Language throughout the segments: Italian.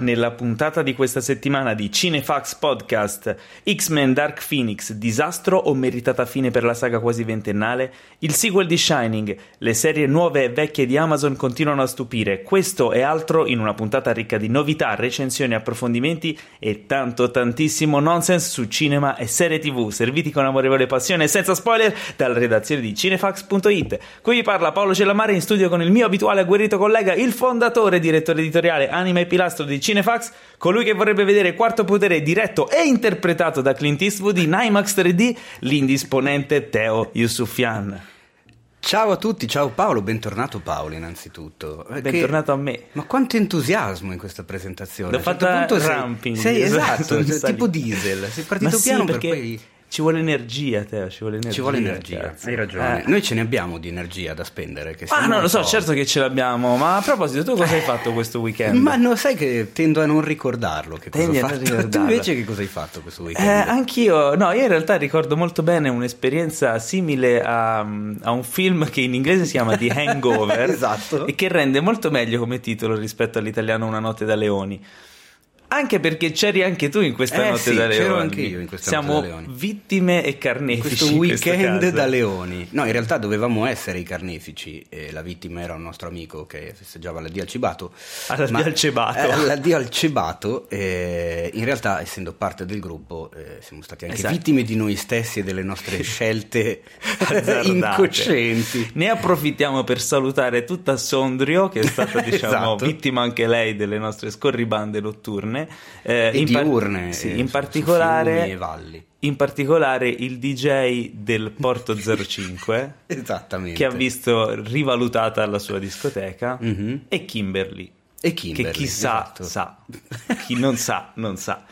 Nella puntata di questa settimana di Cinefax Podcast, X-Men Dark Phoenix, disastro o meritata fine per la saga quasi ventennale? Il sequel di Shining, le serie nuove e vecchie di Amazon continuano a stupire. Questo e altro in una puntata ricca di novità, recensioni, approfondimenti e tanto tantissimo nonsense su cinema e serie tv, serviti con amorevole passione e senza spoiler dalla redazione di cinefax.it. Qui vi parla Paolo Cellamare in studio con il mio abituale agguerrito collega, il fondatore e direttore editoriale, anima e pilastro di Cinefax, colui che vorrebbe vedere Quarto Potere diretto e interpretato da Clint Eastwood in IMAX 3D, l'indisponente Teo Yusufian. Ciao a tutti, ciao Paolo, bentornato Paolo innanzitutto. Bentornato che... a me. Ma quanto entusiasmo in questa presentazione. L'ho fatta certo ramping. Sei, esatto, esatto, tipo diesel, sei partito Ma piano sì, per perché... poi... Ci vuole energia, Teo, ci vuole energia. Ci vuole energia, cazzo. hai ragione. Eh. Noi ce ne abbiamo di energia da spendere. Che Ah, siamo no, lo so, certo che ce l'abbiamo. Ma a proposito, tu cosa hai fatto questo weekend? Ma no, sai che tendo a non ricordarlo. Che cosa Tendi ho a non fatto. Tu ricordarlo. invece che cosa hai fatto questo Eh, weekend? anch'io, no, io in realtà ricordo molto bene un'esperienza simile a, a un film che in inglese si chiama The Hangover Esatto. e che rende molto meglio come titolo rispetto all'italiano Una notte da leoni. Anche perché c'eri anche tu in questa Eh notte sì, da leoni. c'ero anche io in questa Siamo notte da leoni. vittime e carnefici. questo in questo weekend da leoni. No, in realtà dovevamo essere i carnefici e la vittima era un nostro amico che festeggiava l'addio al cibato. All'addio al cebato. eh, l'addio al cebato. eh, in realtà, essendo parte del gruppo, eh, siamo stati anche Esatto. vittime di noi stessi e delle nostre scelte incoscienti. Ne approfittiamo per salutare tutta Sondrio, che è stata diciamo Esatto. vittima anche lei delle nostre scorribande notturne. Eh, E in par- diurne, sì, eh, in particolare, valli. in particolare il DJ del Porto 05 Esattamente. che ha visto rivalutata la sua discoteca Mhm. e Kimberly. E Kimberly, che chi sa esatto. sa, chi non sa non sa.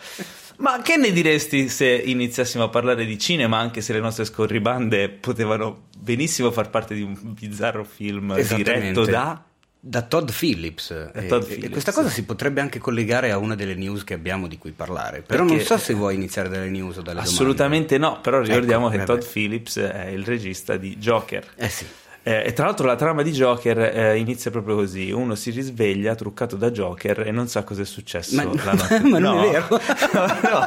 Ma che ne diresti se iniziassimo a parlare di cinema, anche se le nostre scorribande potevano benissimo far parte di un bizzarro film diretto da... Da Todd Phillips. E- Todd Phillips. questa cosa si potrebbe anche collegare a una delle news che abbiamo di cui parlare. Però Perché- non so se vuoi iniziare dalle news o dalle Assolutamente no, però ricordiamo Ecco, che eh Todd. Phillips è il regista di Joker. domande. Eh sì. Eh, e tra l'altro la trama di Joker eh, inizia proprio così: uno si risveglia truccato da Joker e non sa cosa è successo Ma- la notte. ma non No. è vero. No, no,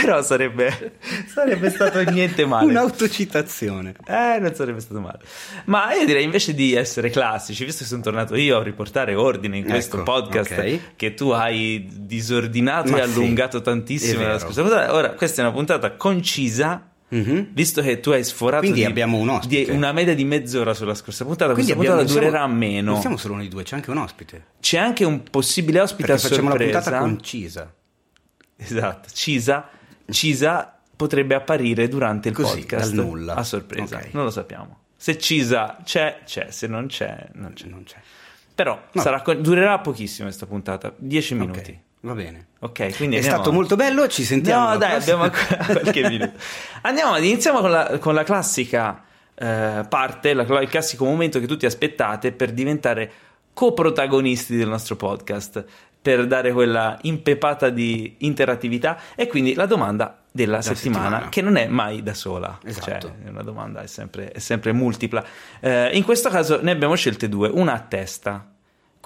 però sarebbe, sarebbe stato niente male. Un'autocitazione. Eh, non sarebbe stato male. Ma io direi invece di essere classici, visto che sono tornato io a riportare ordine in questo Ecco, podcast ok. che tu hai disordinato Ma e sì, allungato tantissimo vero. scorsa puntata. Ora, questa è una puntata concisa. Mhm. Visto che tu hai sforato Quindi di, abbiamo un ospite. una media di mezz'ora sulla scorsa puntata, Quindi questa abbiamo- puntata non siamo- durerà meno. Non siamo solo noi due, c'è anche un ospite. C'è anche un possibile ospite Perché a facciamo la sorpresa. puntata concisa. Esatto, Cisa, Cisa potrebbe apparire durante il Così, podcast dal nulla. a sorpresa. Ok. Non lo sappiamo. Se Cisa c'è, c'è, se non c'è, non c'è. Non c'è. Però No. sarà durerà pochissimo questa puntata, 10 minuti. Ok, va bene. Ok, quindi È andiamo stato molto bello, ci sentiamo. No, dai, prossima. abbiamo ancora qualche minuto. Andiamo iniziamo con la, con la classica eh, parte, la- il classico momento che tutti aspettate per diventare coprotagonisti del nostro podcast, per dare quella impepata di interattività e quindi la domanda della settimana, settimana. che non è mai da sola, Esatto. cioè una domanda è sempre, è sempre multipla. Eh, in questo caso ne abbiamo scelte due, una a testa.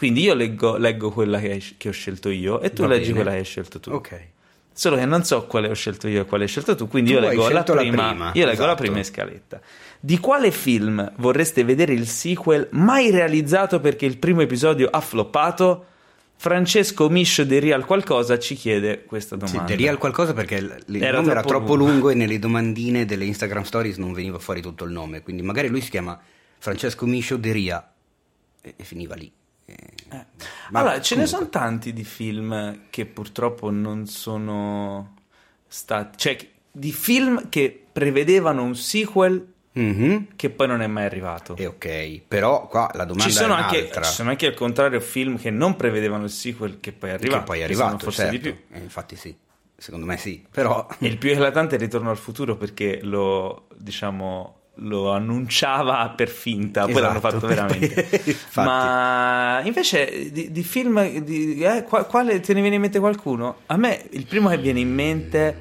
Quindi io leggo, leggo quella che, hai- che ho scelto io e tu Va leggi bene. quella che hai scelto tu. Ok. Solo che non so quale ho scelto io e quale hai scelto tu, quindi Tu io leggo, la scelto la prima, prima, io leggo la esatto. prima in scaletta. Di quale film vorreste vedere il sequel mai realizzato perché il primo episodio ha floppato? Francesco Miscio De Real qualcosa ci chiede questa Sì, domanda. The Real qualcosa perché il Era nome era troppo troppo lungo. lungo e nelle domandine delle Instagram stories non veniva fuori tutto il nome, quindi magari lui si chiama Francesco Miscio De Ria e, e finiva lì. Eh, allora, ce ne comunque. sono tanti di film che purtroppo non sono stati... Cioè, di film che prevedevano un sequel Mhm. che poi non è mai arrivato. E ok, però qua la domanda Ci sono, è anche, ci sono anche al contrario film che non prevedevano il sequel che poi è arrivato. che poi è arrivato, forse certo. di più. Eh, infatti sì, secondo me sì, però... Il più eclatante è Ritorno al futuro perché lo, diciamo, lo annunciava per finta, poi Esatto. l'hanno fatto veramente. Ma invece di, di film, di- eh, qua- quale te ne viene in mente qualcuno? A me il primo che viene in mente,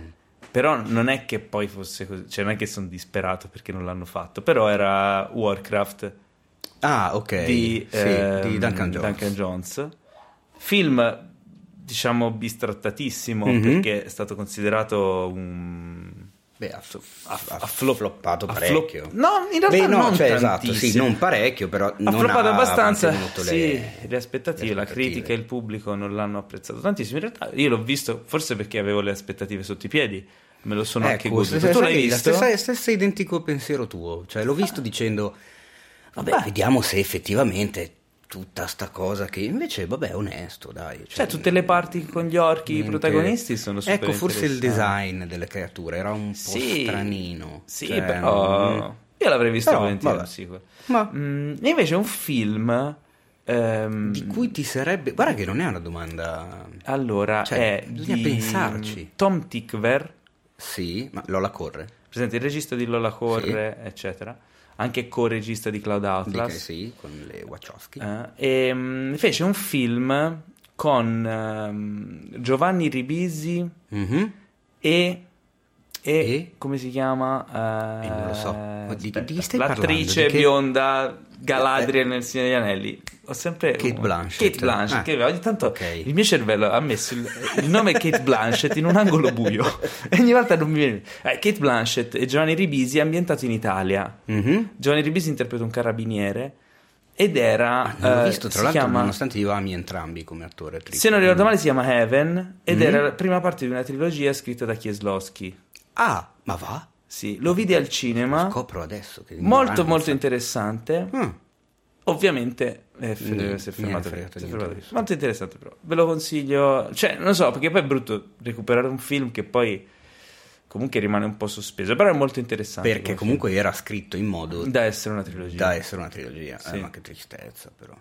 però non è che poi fosse così, cioè non è che sono disperato perché non l'hanno fatto, però era Warcraft Ah, ok, di, sì, ehm, di Duncan Jones. Duncan Jones. Film diciamo bistrattatissimo Mhm. perché è stato considerato un Beh, ha, ha- ha ha flop- floppato parecchio. flop- no, in realtà Beh, no, non cioè, esatto, sì, non parecchio, però ha non floppato ha abbastanza sì, le, le aspettative, le la aspettative. critica e il pubblico non l'hanno apprezzato tantissimo in realtà io l'ho visto forse perché avevo le aspettative sotto i piedi me lo sono anche Ecco, goduto se- tu l'hai visto? La stessa, stesso identico pensiero tuo, cioè l'ho visto dicendo, vabbè, vediamo se effettivamente tutta sta cosa che invece, vabbè, è onesto, dai. cioè tutte le parti con gli orchi i niente- protagonisti sono super Ecco, forse il design delle creature era un po' Sì. stranino. Sì, cioè, però mm. io l'avrei visto Però, volentieri sequel. Ma Mm, e invece un film ehm, di cui ti sarebbe... Guarda che non è una domanda... allora cioè, è bisogna di pensarci. Tom Tickver, Sì, ma Lola corre. presente il regista di Lola Corre, eccetera, anche co-regista di Cloud Atlas. sì, con le Wachowski. Eh, e mm, fece un film con ehm, Giovanni Ribisi Mhm. e, e, E? come si chiama? Eh, Eh, non lo so. Ma di- di chi stai l'attrice parlando? Di che- bionda Galadriel nel Signore degli Anelli. Ho sempre Kate Blanchett. Kate Blanchett, Ah, che ogni tanto ok. il mio cervello ha messo il, il nome Kate Blanchett in un angolo buio e ogni volta non mi viene. Eh, Kate Blanchett e Giovanni Ribisi è ambientato in Italia. Mhm. Giovanni Ribisi interpreta un carabiniere ed era Non l'ho eh, visto, tra l'altro, chiama- nonostante io ami entrambi come attore attrice. se non ricordo male si chiama Heaven ed Mm. era la prima parte di una trilogia scritta da Kieslowski. Ah, ma va? Sì, lo vidi al cinema. Scopro adesso che Molto molto interessante. Mm. Ovviamente eh, f- Niente, si è fermato fregato si è fermato. Molto interessante però. Ve lo consiglio. Cioè, non so, perché poi è brutto recuperare un film che poi comunque rimane un po' sospeso, però è molto interessante. Perché comunque era scritto in modo film. da essere una trilogia. da essere una trilogia. Sì. Eh, ma che tristezza, però.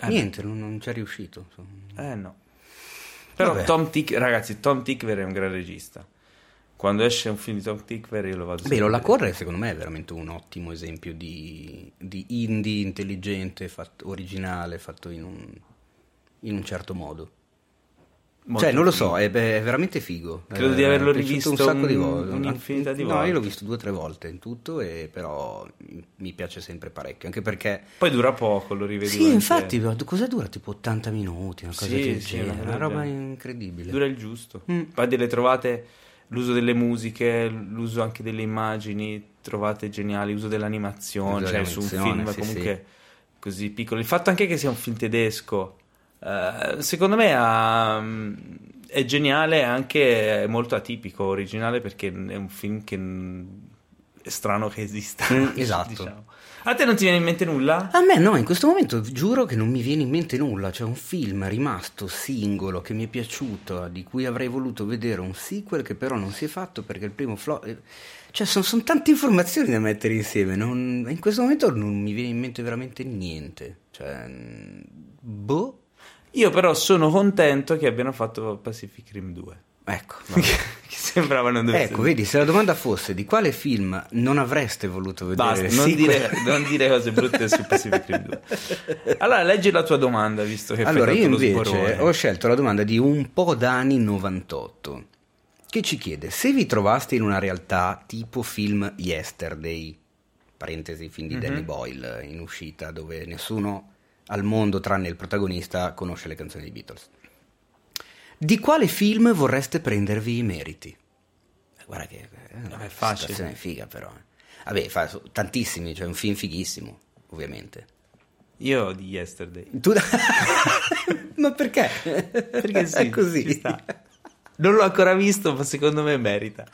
Eh, Niente, non, non ci è riuscito. insomma. Eh no. Però Vabbè. Tom Tick, ragazzi, Tom Tickver è un gran regista. Quando esce un film di Tom Tickver io lo vado a vedere. Corre secondo me è veramente un ottimo esempio di, di indie intelligente, fatto, originale, fatto in un, in un certo modo. Molto cioè, non lo so, è, è veramente figo. Credo Eh, di averlo rivisto un sacco di un- volte. un'infinità di No, volte. io l'ho visto due o tre volte in tutto, e però mi piace sempre parecchio, anche perché... Poi dura poco, lo rivedi Sì, infatti, cosa dura? Tipo 80 minuti, una cosa Sì, del sì, genere, una roba incredibile. Dura il giusto. Mm. Poi delle trovate, l'uso delle musiche, l'uso anche delle immagini, trovate geniali, l'uso dell'animazione, cioè su un film sì, comunque così piccolo. Il fatto anche che sia un film tedesco, eh, secondo me ha- è geniale e anche molto atipico, originale perché è un film che è strano che esista. Mm, esatto. diciamo. A te non ti viene in mente nulla? A me no, in questo momento giuro che non mi viene in mente nulla. C'è un film rimasto singolo che mi è piaciuto, di cui avrei voluto vedere un sequel che però non si è fatto perché il primo flop. eh, Cioè, sono, sono tante informazioni da mettere insieme. non- in questo momento non mi viene in mente veramente niente. Cioè, boh. Io però sono contento che abbiano fatto Pacific Rim 2. Ecco. che sembrava non dovesse ecco, vedi, se la domanda fosse di quale film non avreste voluto vedere Basta, non dire, non dire cose brutte su Pacific Rim 2. Allora, leggi la tua domanda, visto che Allora, io invece ho scelto la domanda di un po' Dani 98 che ci chiede se vi trovaste in una realtà tipo film Yesterday, parentesi film di Mhm. Danny Boyle in uscita dove nessuno al mondo tranne il protagonista conosce le canzoni dei Beatles. Di quale film vorreste prendervi i meriti? Eh, Guarda che è una Vabbè, è facile. situazione figa però. eh. Vabbè, fa tantissimi, cioè un film fighissimo, ovviamente. Io di Yesterday. Tu... Ma perché? Perché sì, è così. Non l'ho ancora visto, ma secondo me merita.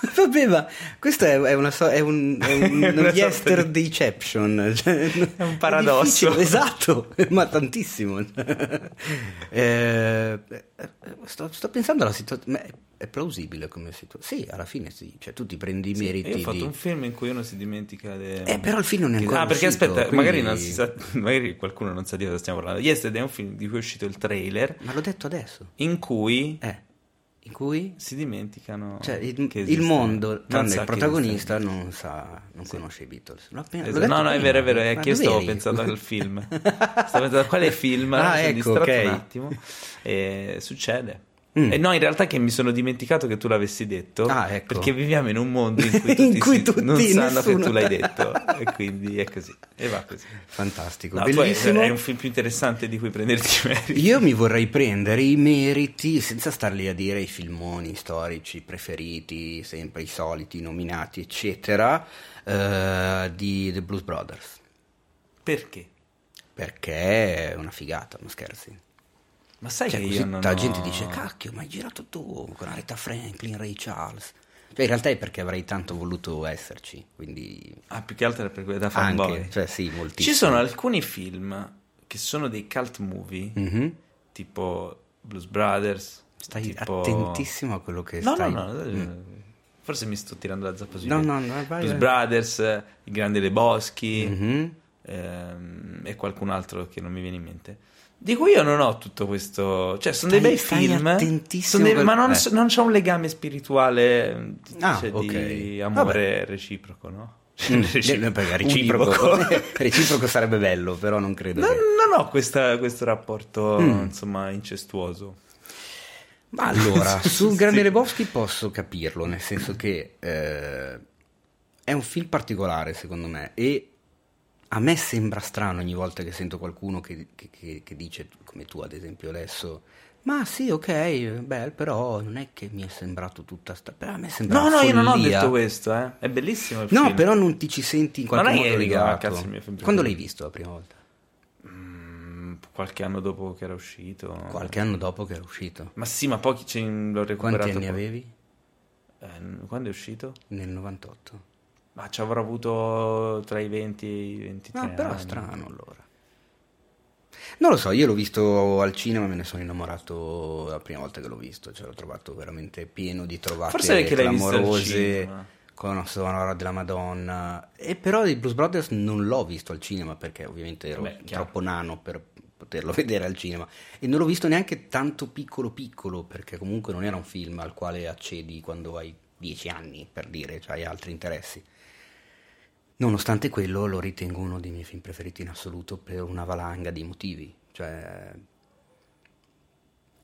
Vabbè, ma questo è, è una so- è un, è un, È una yesterdayception. Cioè, È un paradosso. difficile, esatto, ma tantissimo. Eh, sto, sto pensando alla situazione. È, è plausibile come situazione. Sì, alla fine sì. Cioè, tu ti prendi i Sì, meriti. io ho fatto di- un film in cui uno si dimentica de... Eh, però il film non è ancora Ah, perché uscito, aspetta, quindi- magari non si sa, magari qualcuno non sa di cosa stiamo parlando. Yesterday è un film di cui è uscito il trailer Ma l'ho detto adesso. in cui Eh, in cui si dimenticano Cioè, il, il mondo, tranne il protagonista, non sa, non conosce i Beatles. L'ho appena- Esatto. No, no, è vero, è vero, è che io stavo pensando al film. Stavo pensando a quale film, Ah, ecco, distratto ok. un attimo. E succede. Mm. E no, in realtà che mi sono dimenticato che tu l'avessi detto. Ah, ecco. Perché viviamo in un mondo in cui tutti, In cui tutti, non sanno nessuno- che tu l'hai detto. e quindi è così. E va così. Fantastico, No, poi bellissimo. è un film più interessante di cui prenderti meriti. Io mi vorrei prendere i meriti, senza star lì a dire i filmoni storici preferiti, sempre i soliti nominati, eccetera, eh, di The Blues Brothers. Perché? Perché è una figata, non scherzi. Ma sai Cioè, che io non la ho- gente dice, cacchio, ma hai girato tu con Aretha Franklin, Ray Charles. Cioè, in realtà è perché avrei tanto voluto esserci, quindi... Ah, più che altro è per quello da fanboy. Anche, cioè sì, moltissimo. Ci sono alcuni film che sono dei cult movie, Mhm. tipo Blues Brothers. Stai tipo... attentissimo a quello che No, stai... no, no, Mm. forse mi sto tirando la zappa sui No, no, no, vai, Blues vai. Brothers, eh, Il Grande dei Boschi Mhm. ehm, e qualcun altro che non mi viene in mente. Di cui io non ho tutto questo, cioè sono dei Stai- bei stai film, dei- per- ma non, eh. non c'è un legame spirituale Ah, cioè, ok. di amore reciproco, no? Mm, Reciproco. perché reciproco, Univoco. reciproco sarebbe bello, però non credo. non, che- non ho questa- questo rapporto, Mm. insomma, incestuoso. Ma allora, sul Sì. Grande Lebowski posso capirlo, nel senso che eh, è un film particolare secondo me e a me sembra strano ogni volta che sento qualcuno che, che- che- dice, come tu ad esempio adesso, ma sì, ok, beh, però non è che mi è sembrato tutta sta... Però a me sembra No, no, io non ho follia. detto questo, eh. È bellissimo il No, film. però non ti ci senti in qualche è modo dico, ah, legato. cazzo, Quando l'hai visto la prima volta? Mm, qualche anno dopo che era uscito. Qualche anno dopo che era uscito. Ma sì, ma pochi ce l'ho recuperato. Quanti anni poi. avevi? Eh, quando è uscito? Nel 98. Ma ci avrò avuto tra i 20 e i 23 No, però è anni. strano allora. Non lo so, io l'ho visto al cinema me ne sono innamorato la prima volta che l'ho visto, cioè l'ho trovato veramente pieno di trovate Forse perché clamorose, con una sonora della Madonna. E però i Blues Brothers non l'ho visto al cinema perché ovviamente ero Beh, troppo nano per poterlo vedere al cinema e non l'ho visto neanche tanto piccolo piccolo perché comunque non era un film al quale accedi quando hai dieci anni per dire, cioè hai altri interessi. Nonostante quello lo ritengo uno dei miei film preferiti in assoluto per una valanga di motivi, cioè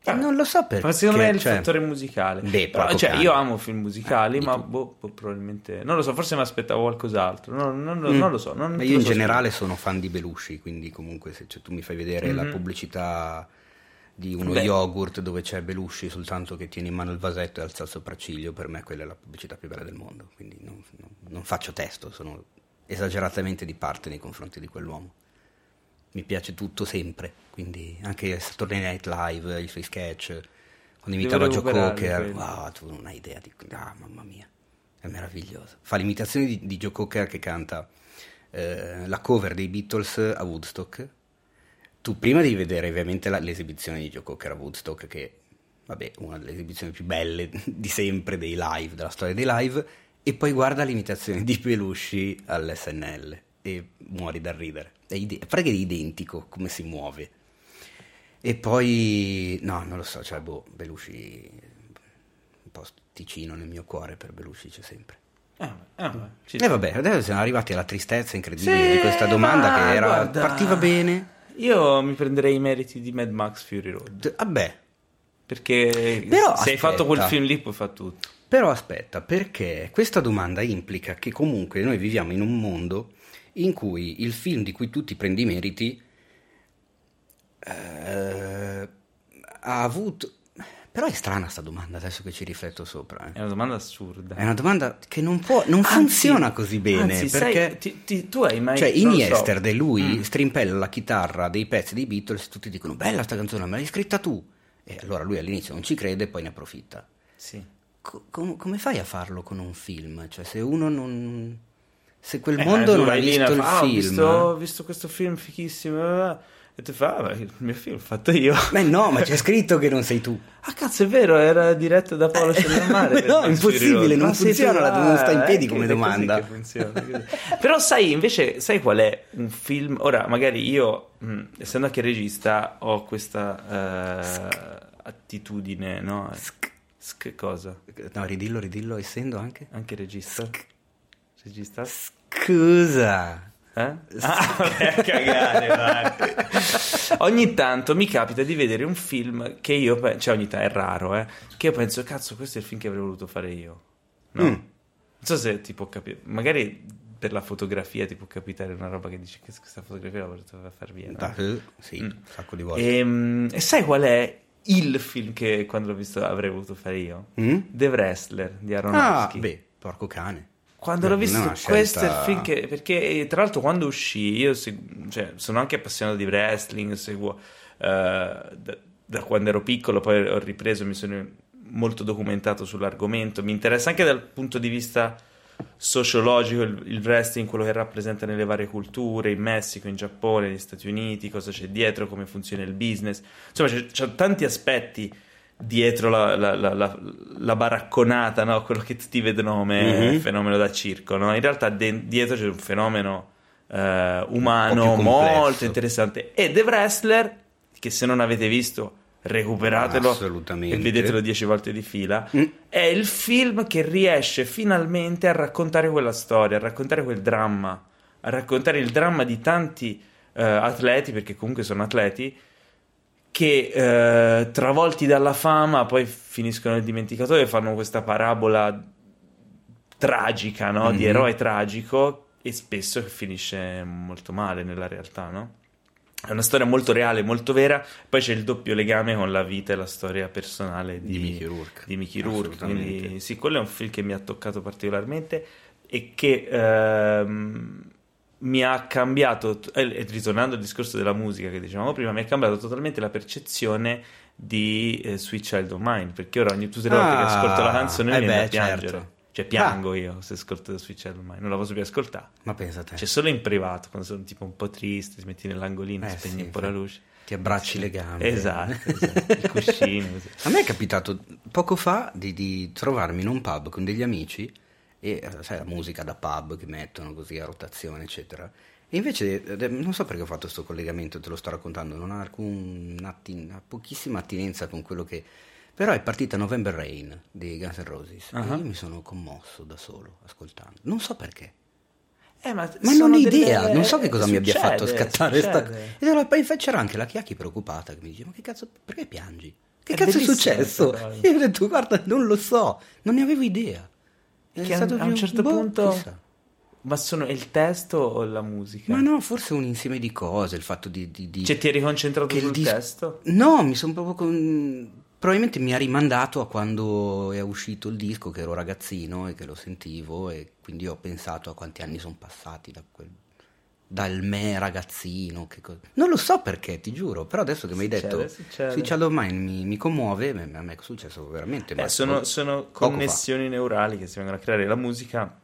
Ah, non lo so perché. Ma secondo me è il cioè- fattore musicale. Beh, Però, cioè, io amo film musicali, Di ma boh, boh, probabilmente. Non lo so, forse mi aspettavo qualcos'altro. Non, non- Mm. non lo so. Non io in so generale sono fan di Belushi, quindi comunque se cioè, tu mi fai vedere la Mhm. pubblicità di uno Beh. yogurt dove c'è Belushi soltanto che tiene in mano il vasetto e alza il sopracciglio, per me quella è la pubblicità più bella del mondo, quindi non- non faccio testo, sono esageratamente di parte nei confronti di quell'uomo. Mi piace tutto sempre, quindi anche Saturday Night Live, i suoi sketch, quando imitava Joe Cocker, wow, tu non hai idea di... Ah, mamma mia, è meraviglioso. Fa l'imitazione di, di Joe Cocker che canta eh, la cover dei Beatles a Woodstock. Tu prima devi vedere ovviamente la- l'esibizione di Joe Cocker a Woodstock, che vabbè, una delle esibizioni più belle di sempre dei live, della storia dei live, e poi guarda l'imitazione di Belushi all'SNL e muori dal ridere. È ide- pare che è identico come si muove. E poi, no, non lo so, cioè, boh, Belushi, un po' ticino nel mio cuore per Belushi c'è sempre. Ah, ah, ci E vabbè, adesso siamo arrivati alla tristezza incredibile Sì, di questa domanda ma che era, guarda, partiva bene. Io mi prenderei i meriti di Mad Max Fury Road. D- Vabbè, Perché Però se hai aspetta. fatto quel film lì, puoi fare tutto. Però aspetta, perché questa domanda implica che comunque noi viviamo in un mondo in cui il film di cui tu ti prendi i meriti eh, ha avuto... Però è strana sta domanda adesso che ci rifletto sopra. eh. È una domanda assurda. È una domanda che non può, non Anzi- funziona così bene. anzi, sai, perché ti- ti- tu hai mai... Cioè, in lo so. Yesterday lui Mm. strimpella la chitarra dei pezzi dei Beatles e tutti dicono bella sta canzone, me l'hai scritta tu. E allora lui all'inizio non ci crede e poi ne approfitta. Sì. Co- com- come fai a farlo con un film? Cioè, se uno non... Se quel Eh, mondo tu non ha visto il fa, "Ah, ho film... visto, ho visto questo film fichissimo. eh", E ti fa, ah, beh, il mio film l'ho fatto io. Beh no, ma c'è scritto che non sei tu. Ah cazzo è vero, era diretto da Paolo Cellamare. No, impossibile, non funziona, la- non sta in piedi come domanda. funziona. Però sai, invece, sai qual è un film? Ora, magari io, mh, essendo anche regista, ho questa eh, attitudine, no? Sk cosa? No, ridillo, ridillo, essendo anche... Anche regista? Regista? Scusa. Eh? Ah, cagare. Ogni tanto mi capita di vedere un film che io, pe- cioè ogni tanto è raro, eh, che io penso, cazzo, questo è il film che avrei voluto fare io. No? Mm. Non so se ti può capire, magari per la fotografia ti può capitare una roba che dici che questa fotografia la vorrei far via. no? Da- eh, sì, Mm. un sacco di volte. E, e sai qual è il film che quando l'ho visto avrei voluto fare io? Mm? The Wrestler di Ah, Aronofsky. beh, porco cane. Quando Beh, l'ho visto, scelta- questo è il film che. Perché tra l'altro, quando uscì, io segu- cioè, sono anche appassionato di wrestling, seguo eh, da, da quando ero piccolo, poi ho ripreso, mi sono molto documentato sull'argomento. Mi interessa anche dal punto di vista sociologico il, il wrestling, quello che rappresenta nelle varie culture, in Messico, in Giappone, negli Stati Uniti, cosa c'è dietro, come funziona il business. Insomma, c'è, c'è tanti aspetti dietro la, la- la- la- baracconata, no? quello che tutti vedono come Mhm. fenomeno da circo. no? In realtà de- dietro c'è un fenomeno eh, Un umano complesso. molto interessante. E The Wrestler, che se non avete visto, recuperatelo e vedetelo dieci volte di fila. Mm. È il film che riesce finalmente a raccontare quella storia, a raccontare quel dramma, a raccontare il dramma di tanti eh, atleti, perché comunque sono atleti, che eh, travolti dalla fama poi finiscono nel dimenticatoio e fanno questa parabola tragica, no? Di Mhm. eroe tragico e spesso finisce molto male nella realtà, no? È una storia molto reale, molto vera. Poi c'è il doppio legame con la vita e la storia personale di, Di Mickey Rourke. di Mickey Rourke. Quindi, sì, quello è un film che mi ha toccato particolarmente e che ehm, mi ha cambiato. E e ritornando al discorso della musica che dicevamo prima, mi ha cambiato totalmente la percezione di eh, Sweet Child of Mine. Perché ora ogni tutte le volte che Ah, ascolto la canzone mi eh viene da beh, piangere. certo. Cioè, piango io se ascolto Child of Mine, non la posso più ascoltare. Ma pensa a te. Cioè, solo in privato, quando sono tipo un po' triste, ti metti nell'angolino, Eh, spegni sì, un po' sì. la luce. Ti abbracci le gambe. Esatto, esatto. il cuscino. così. A me è capitato poco fa di, di trovarmi in un pub con degli amici e eh, sai la musica da pub che mettono così a rotazione eccetera e invece eh, non so perché ho fatto questo collegamento te lo sto raccontando non ha alcun atti- ha pochissima attinenza con quello che però è partita November Rain dei Guns N' Roses Ah. e io mi sono commosso da solo ascoltando non so perché Eh, ma ma non ho delle- idea, non so che cosa mi abbia Succede, fatto scattare sta succede. E allora, poi c'era anche la Chiacchi preoccupata che mi dice: Ma che cazzo, perché piangi? Che È cazzo è successo? io ho detto: Guarda, non lo so, non ne avevo idea. È Che a, stato a un più- certo boh, punto... chissà. Ma sono il testo o la musica? Ma no, forse un insieme di cose, il fatto di. di- di- Cioè, ti eri concentrato sul dis- testo? No, mi sono proprio. con- Probabilmente mi ha rimandato a quando è uscito il disco, che ero ragazzino e che lo sentivo, e quindi ho pensato a quanti anni sono passati da quel. Dal me ragazzino, co- non lo so perché, ti giuro, però adesso che mi hai detto of Mine mi, mi commuove, a me è successo veramente. Eh, ma sono, sono fa. connessioni neurali che si vengono a creare. La musica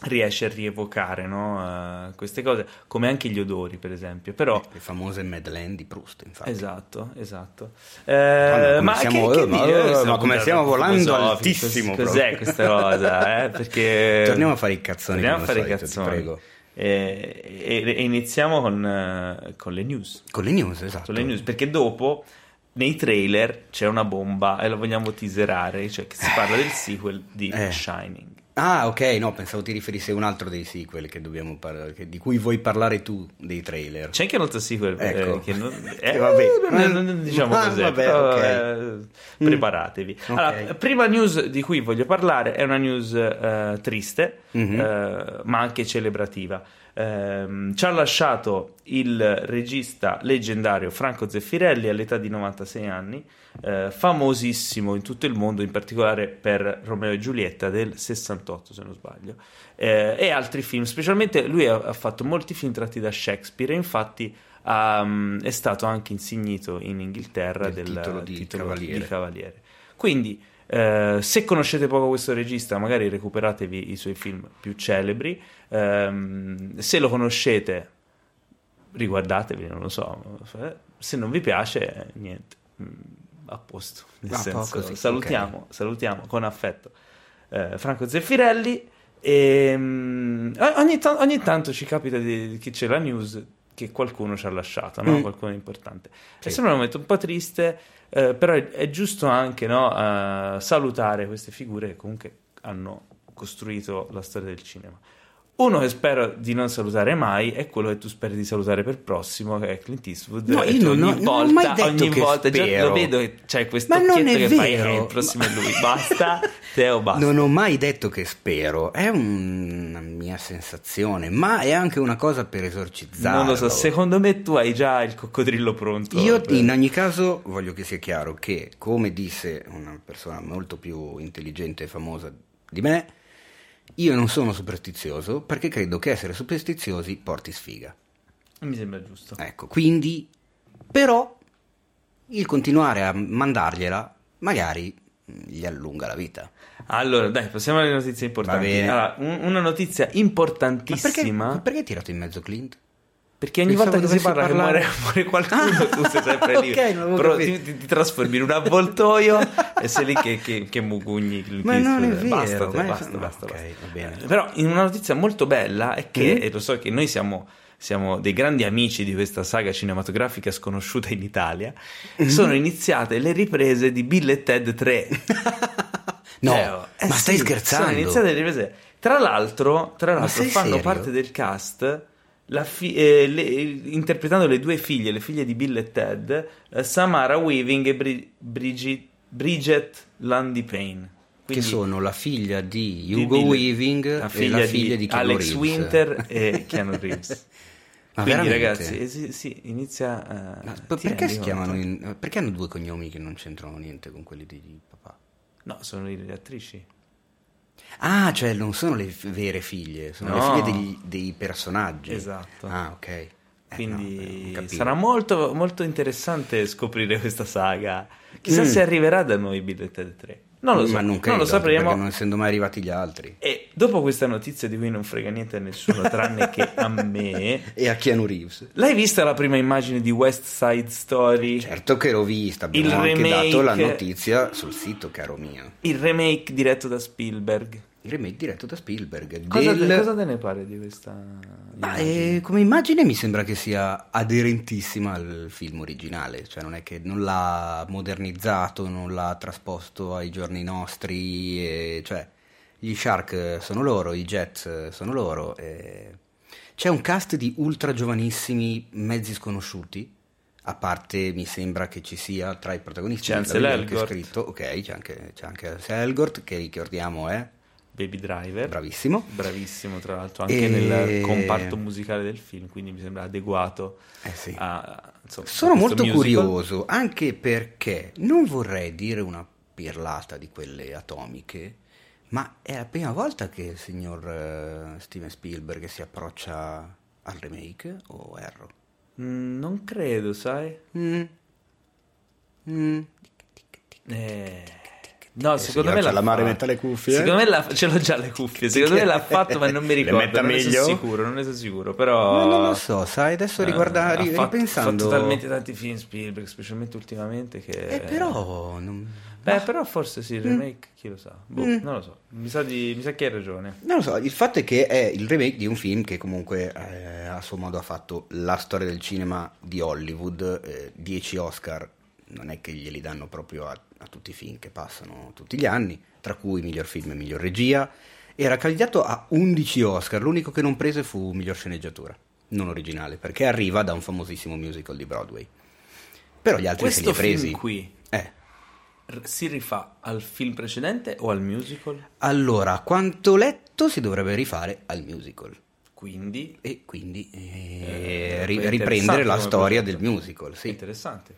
riesce a rievocare no, eh, queste cose, come anche gli odori, per esempio. Però, Le famose Madeleine di Proust, infatti. esatto, esatto. Eh, ma siamo- che, che ma- ma Stiamo come stiamo volando altissimo Cos'è proprio. questa cosa? Eh? Perché... Torniamo a fare i cazzoni Torniamo a fare i solito, ti cazzoni. prego. E, e- e iniziamo con, eh, con le news. Con le news, esatto. Con le news, perché dopo nei trailer c'è una bomba e la vogliamo teaserare, cioè che si parla del sequel di Eh. Shining. Ah, ok, no, pensavo ti riferissi a un altro dei sequel che dobbiamo parlare, che- di cui vuoi parlare tu, dei trailer. C'è anche un altro sequel eh, Ecco. che non, Eh, eh, vabbè. non, non- non diciamo Ah, così, vabbè, però, ok. eh, preparatevi. ok. Allora, prima news di cui voglio parlare è una news eh, triste, Mhm. eh, ma anche celebrativa. Ehm, ci ha lasciato il regista leggendario Franco Zeffirelli all'età di 96 anni, eh, famosissimo in tutto il mondo, in particolare per Romeo e Giulietta del 68, se non sbaglio, eh, e altri film. Specialmente lui ha, ha fatto molti film tratti da Shakespeare, e infatti mm, è stato anche insignito in Inghilterra Del del titolo di cavaliere. di cavaliere. Quindi, eh, se conoscete poco questo regista, magari recuperatevi i suoi film più celebri. Ehm, se lo conoscete, riguardatevi, non lo so. Eh, Se non vi piace, niente, mm, a posto. Nel Ah, senso, così, salutiamo, salutiamo con affetto eh, Franco Zeffirelli. E, mm, ogni, ta- ogni tanto ci capita di, che c'è la news che qualcuno ci ha lasciato, no? Mm. qualcuno di importante. Sì. E sembra un momento un po' triste, eh, però è, è giusto anche no, eh, salutare queste figure che comunque hanno costruito la storia del cinema. Uno che spero di non salutare mai è quello che tu speri di salutare per prossimo, che è Clint Eastwood. No, io non- ogni non ho volta, mai detto ogni che volta già lo vedo che c'è questo Ma non occhietto è che fai, vero. eh, il prossimo è lui. Basta, Teo, basta. Non ho mai detto che spero, è un- una mia sensazione, ma è anche una cosa per esorcizzare. Non lo so, secondo me tu hai già il coccodrillo pronto. Io per- in ogni caso voglio che sia chiaro che, come disse una persona molto più intelligente e famosa di me, io non sono superstizioso perché credo che essere superstiziosi porti sfiga. Mi sembra giusto. Ecco, quindi, però, il continuare a mandargliela magari gli allunga la vita. Allora, dai, passiamo alle notizie importanti. Allora, un- una notizia Ma perché, importantissima. ma perché hai tirato in mezzo Clint? Perché ogni Pensavo volta che si parla parlare- che muore, muore qualcuno, tu sei sempre lì. ok, Però ti, ti- ti trasformi in un avvoltoio e sei lì che, che, che mugugni. Ma non è vero, Basta, ma basta, no, basta, ok, basta. va bene. Però in una notizia molto bella è che, Mm. e lo so che noi siamo, siamo dei grandi amici di questa saga cinematografica sconosciuta in Italia, Mm. sono iniziate le riprese di Bill e Ted 3. No, Teo, eh ma stai sì, scherzando? Sono iniziate le riprese. Tra l'altro, tra l'altro fanno serio? parte del cast, fi- eh, le- interpretando le due figlie, le figlie di Bill e Ted, eh, Samara Weaving e Bri- Bridget, Bridget Landy Payne. che sono la figlia di di Hugo Bill- Weaving la e la figlia di, Keanu Alex Reeves. Winter e Keanu Reeves. Ma Quindi veramente? ragazzi, eh, sì, sì, inizia... Ma ti perché si chiamano in- perché hanno due cognomi che non c'entrano niente con quelli di, di papà? No, sono le attrici. Ah, cioè non sono le f- vere figlie, sono No. le figlie degli- dei personaggi. Esatto. Ah, ok. Eh, no, Quindi eh, capivo. sarà molto, molto interessante scoprire questa saga. Chissà Mm. se arriverà da noi Bill e Ted 3. Non lo so, Ma non, non, credo, lo sapremo. non essendo mai arrivati gli altri. E dopo questa notizia di cui non frega niente a nessuno tranne che a me, E a Keanu Reeves. l'hai vista la prima immagine di West Side Story? Certo che l'ho vista, abbiamo Il anche remake- dato la notizia sul sito, caro mio. Il remake diretto da Spielberg. Il remake diretto da Spielberg. Cosa, del- cosa te ne pare di questa Ma immagine? eh, come immagine mi sembra che sia aderentissima al film originale, cioè non è che non l'ha modernizzato, non l'ha trasposto ai giorni nostri, e- cioè gli Shark sono loro, i Jet sono loro. e- C'è un cast di ultra giovanissimi, mezzi sconosciuti, a parte mi sembra che ci sia tra i protagonisti C'è anche Elgort. scritto, ok, c'è anche, c'è anche Ansel Elgort che ricordiamo è Baby Driver. bravissimo. Bravissimo, tra l'altro, anche E- nel comparto musicale del film, quindi mi sembra adeguato Eh sì. a insomma, Sono a molto musical. curioso, anche perché non vorrei dire una pirlata di quelle atomiche, ma è la prima volta che il signor eh, Steven Spielberg si approccia al remake o erro? Mm, non credo, sai? Mm. Mm. Eh, No, secondo signor me l'ha Calamare fatto. metta le cuffie, eh? Secondo me l'ha... ce l'ho già le cuffie. Secondo me l'ha fatto, ma non mi Le ricordo. metta non ne sono meglio? sicuro, non ne sono sicuro. Però. Ma non lo so, sai, adesso eh, riguarda, ha ri- fatto- ripensando... Ha fatto talmente tanti film Spielberg, specialmente ultimamente, che. Eh, però... non- Beh, però forse sì, il remake, chi lo sa. Boh, Mm. non lo so. Mi sa, di... mi sa che hai ragione. Non lo so, il fatto è che è il remake di un film che comunque eh, a suo modo ha fatto la storia del cinema di Hollywood, 10 Oscar, non è che glieli danno proprio a, a tutti i film che passano tutti gli anni, tra cui miglior film e miglior regia, era candidato a 11 Oscar, l'unico che non prese fu miglior sceneggiatura, non originale, perché arriva da un famosissimo musical di Broadway. Però gli altri Questo se li ha presi. film qui Eh. si rifà al film precedente o al musical? Allora, quanto letto si dovrebbe rifare al musical. Quindi. e quindi eh, Eh, riprendere la storia del musical. Sì. interessante.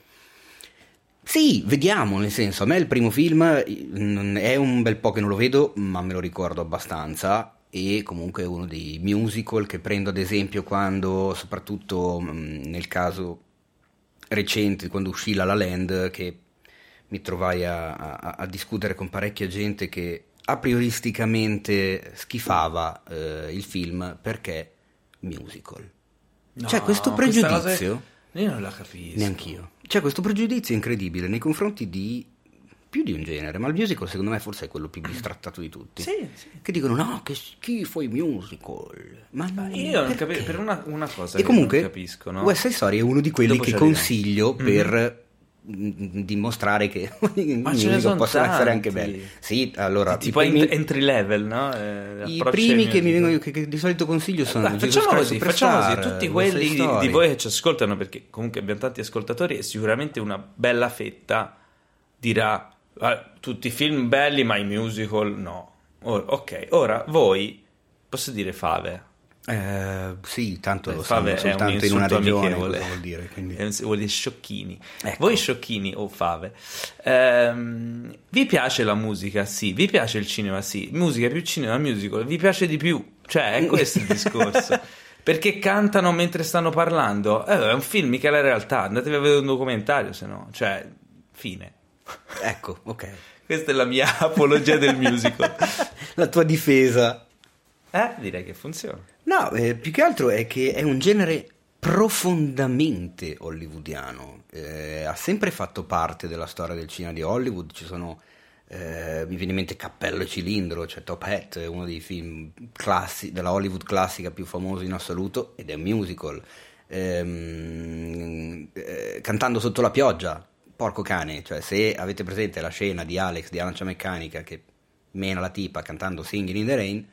Sì, vediamo, nel senso, a me il primo film non- è un bel po' che non lo vedo, ma me lo ricordo abbastanza e comunque è uno dei musical che prendo ad esempio quando, soprattutto mh, nel caso recente, quando uscì La La Land, che mi trovai a, a- a discutere con parecchia gente che a prioristicamente schifava eh, il film perché musical. C'è questo questa cosa- pregiudizio? Io non la capisco. Neanch'io. C'è questo pregiudizio incredibile nei confronti di più di un genere, ma il musical secondo me forse è quello più bistrattato di tutti. Sì, sì. Che dicono no, che schifo i musical. Ma non- Io non capisco. Per una, una cosa E che comunque non capisco, no? West Side Story è uno di quelli Dopo che arriviamo. consiglio Mhm. per dimostrare che il Ma ce ne musical sono possono essere anche belli. Sì, allora tipo primi, ent- entry level, no? Eh, i primi che mi vengono che, che di solito consiglio sono Dai, facciamo così, facciamo così, tutti quelli di, di voi che ci ascoltano, perché comunque abbiamo tanti ascoltatori e sicuramente una bella fetta dirà "Ah, tutti i film belli ma i musical no. Or- ok, ora voi, posso dire fave? Eh, sì, tanto Beh, lo fave sanno è un soltanto in una regione vuol dire, quindi... Eh, Vuol dire sciocchini. Ecco. Voi sciocchini o fave. Ehm, vi piace la musica? Sì. Vi piace il cinema? Sì. Musica più cinema, musical. Vi piace di più? Cioè, è questo il discorso. Perché cantano mentre stanno parlando? Eh, è un film, mica la realtà. Andatevi a vedere un documentario, se no. Cioè, fine. Ecco, ok. Questa è la mia apologia del musical. La tua difesa. Eh, direi che funziona. No, eh, più che altro è che è un genere profondamente hollywoodiano. Eh, ha sempre fatto parte della storia del cinema di Hollywood. Ci sono, eh, mi viene in mente Cappello e Cilindro, cioè Top Hat, uno dei film classi, della Hollywood classica più famosi in assoluto ed è un musical. Ehm, eh, Cantando sotto la pioggia, porco cane, cioè se avete presente la scena di Alex di Arancia Meccanica che mena la tipa cantando Singing in the Rain,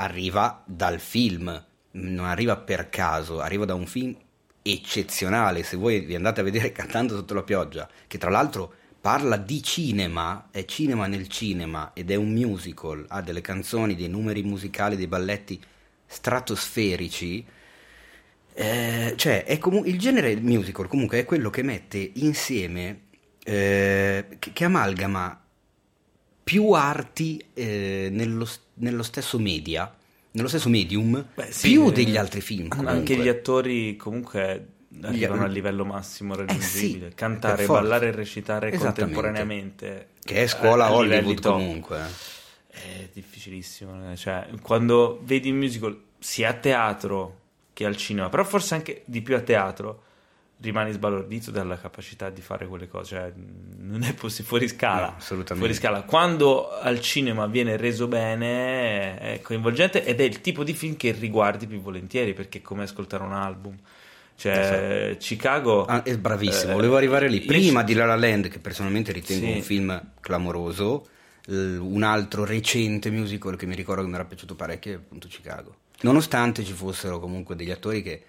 arriva dal film, non arriva per caso, arriva da un film eccezionale. Se voi vi andate a vedere Cantando sotto la pioggia, che tra l'altro parla di cinema, è cinema nel cinema ed è un musical, ha delle canzoni, dei numeri musicali, dei balletti stratosferici. Eh, cioè, comu- il genere musical comunque è quello che mette insieme, eh, che, che amalgama più arti eh, nello, s- nello stesso media, nello stesso medium, Beh, sì, più eh, degli altri film. Anche comunque. gli attori comunque arrivano al livello massimo Eh raggiungibile. sì, Cantare, ballare e recitare contemporaneamente. Che è scuola livelli Hollywood comunque. È difficilissimo. eh. Cioè, quando vedi un musical sia a teatro che al cinema, però forse anche di più a teatro, rimani sbalordito dalla capacità di fare quelle cose. Cioè, non è possibile, fuori scala. No, assolutamente. Fuori scala. Quando al cinema viene reso bene, è coinvolgente ed è il tipo di film che riguardi più volentieri perché è come ascoltare un album. Cioè, Chicago. Ah, è bravissimo, eh, volevo arrivare lì. Prima di La La Land, che personalmente ritengo Sì. un film clamoroso, l- un altro recente musical che mi ricordo che mi era piaciuto parecchio è appunto Chicago. Nonostante ci fossero comunque degli attori che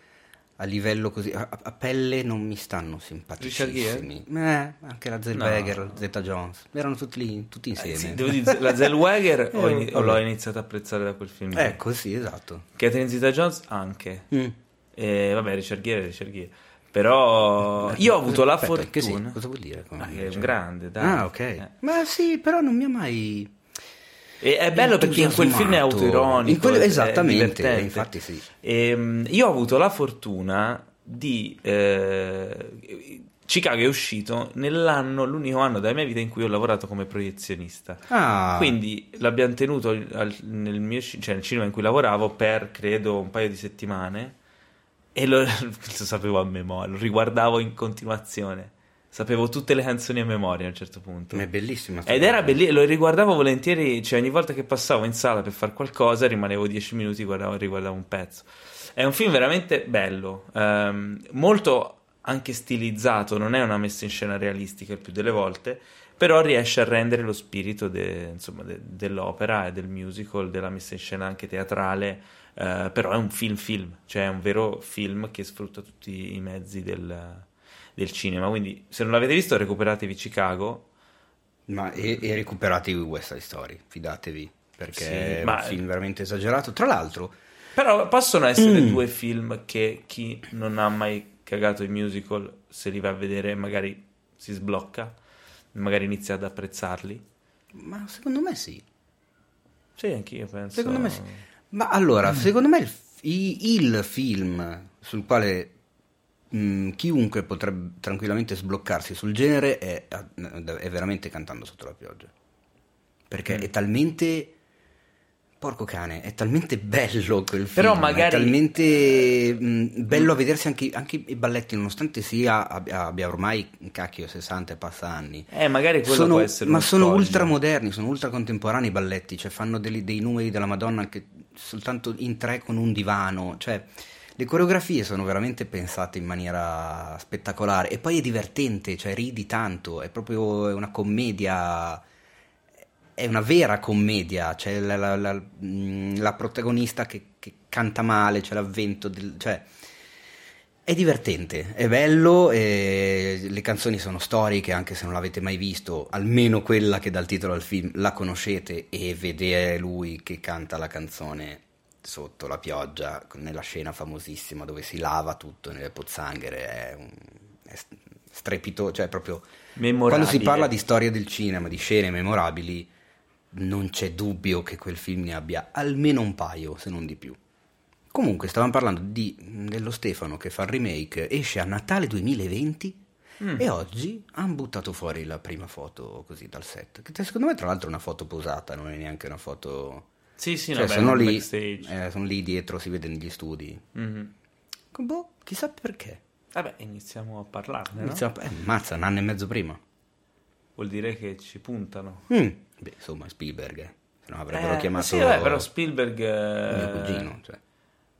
a livello così, a, a pelle non mi stanno simpaticissimi. Eh, anche la Zellweger, No. la Zeta Jones, erano tutti lì, tutti Eh, insieme. sì, devo dire, la Zellweger ho, Eh, ini- vabbè. l'ho iniziato a apprezzare da quel film. Ecco, sì, esatto. Catherine Zeta Jones anche. Mm. E vabbè, Richard Gere, Richard Gere. Però io ho avuto la Aspetta, che sì, fortuna. cosa vuol dire? Come Ah, è un grande, dai. Ah, ok. Eh. Ma sì, però non mi ha mai... E è bello perché in quel film è autoironico. Quel- è- è esattamente, divertente. infatti sì. Ehm, io ho avuto la fortuna di... eh, Chicago è uscito nell'anno, l'unico anno della mia vita in cui ho lavorato come proiezionista. Ah, Quindi l'abbiamo tenuto al- nel, mio, ci- cioè nel cinema in cui lavoravo per credo un paio di settimane e lo, lo sapevo a memoria, lo riguardavo in continuazione. Sapevo tutte le canzoni a memoria a un certo punto. ma è bellissima. Ed era bellissimo, lo riguardavo volentieri, cioè ogni volta che passavo in sala per fare qualcosa rimanevo dieci minuti, guardavo, riguardavo un pezzo. È un film veramente bello, ehm, molto anche stilizzato, non è una messa in scena realistica il più delle volte, però riesce a rendere lo spirito de- insomma, de- dell'opera e del musical, della messa in scena anche teatrale, eh, però è un film film, cioè è un vero film che sfrutta tutti i mezzi del, del cinema, quindi se non l'avete visto recuperatevi Chicago, Ma e, e recuperate West Side Story, fidatevi, perché Sì, è un film veramente esagerato. Tra l'altro, Però possono essere Mm. due film che chi non ha mai cagato i musical, se li va a vedere, magari si sblocca, magari inizia ad apprezzarli. ma secondo me sì. Sì, anch'io penso. Secondo me sì. Ma allora, secondo me il, il film sul quale mh, chiunque potrebbe tranquillamente sbloccarsi sul genere è, è veramente Cantando sotto la pioggia. Perché Mm. è talmente... Porco cane, è talmente bello quel film. Però magari- È talmente mh, bello a vedersi anche, anche i balletti, nonostante sia abbia, abbia ormai cacchio 60 e passa anni. Eh, magari quello Sono- può essere ma sono scoglio. ultra moderni, sono ultra contemporanei i balletti, cioè fanno dei, dei numeri della Madonna che soltanto in tre con un divano, cioè Le coreografie sono veramente pensate in maniera spettacolare e poi è divertente, cioè ridi tanto, è proprio una commedia, è una vera commedia, c'è la, la, la, mm, la protagonista che, che, canta male, c'è l'avvento, del, cioè è divertente, è bello, le canzoni sono storiche anche se non l'avete mai visto, almeno quella che dà il titolo al film la conoscete e vedere lui che canta la canzone sotto la pioggia nella scena famosissima dove si lava tutto nelle pozzanghere è, un, è strepito, cioè proprio quando si parla di storia del cinema, di scene memorabili non c'è dubbio che quel film ne abbia almeno un paio, se non di più. Comunque, stavamo parlando di, dello Stefano che fa il remake, esce a Natale 2020 mm. e oggi hanno buttato fuori la prima foto così dal set. Che secondo me, tra l'altro, è una foto posata, non è neanche una foto. Sì, sì, cioè, no, sono, beh, lì, eh, sono lì dietro, si vede negli studi. Mhm. Boh, chissà perché. Vabbè, iniziamo a parlarne, no? Inizia a- eh, mazza, un anno e mezzo prima. Vuol dire che ci puntano. Mm. Beh, insomma, Spielberg, eh. se no avrebbero Eh, chiamato Sì, vabbè, però Spielberg... mio cugino. Cioè.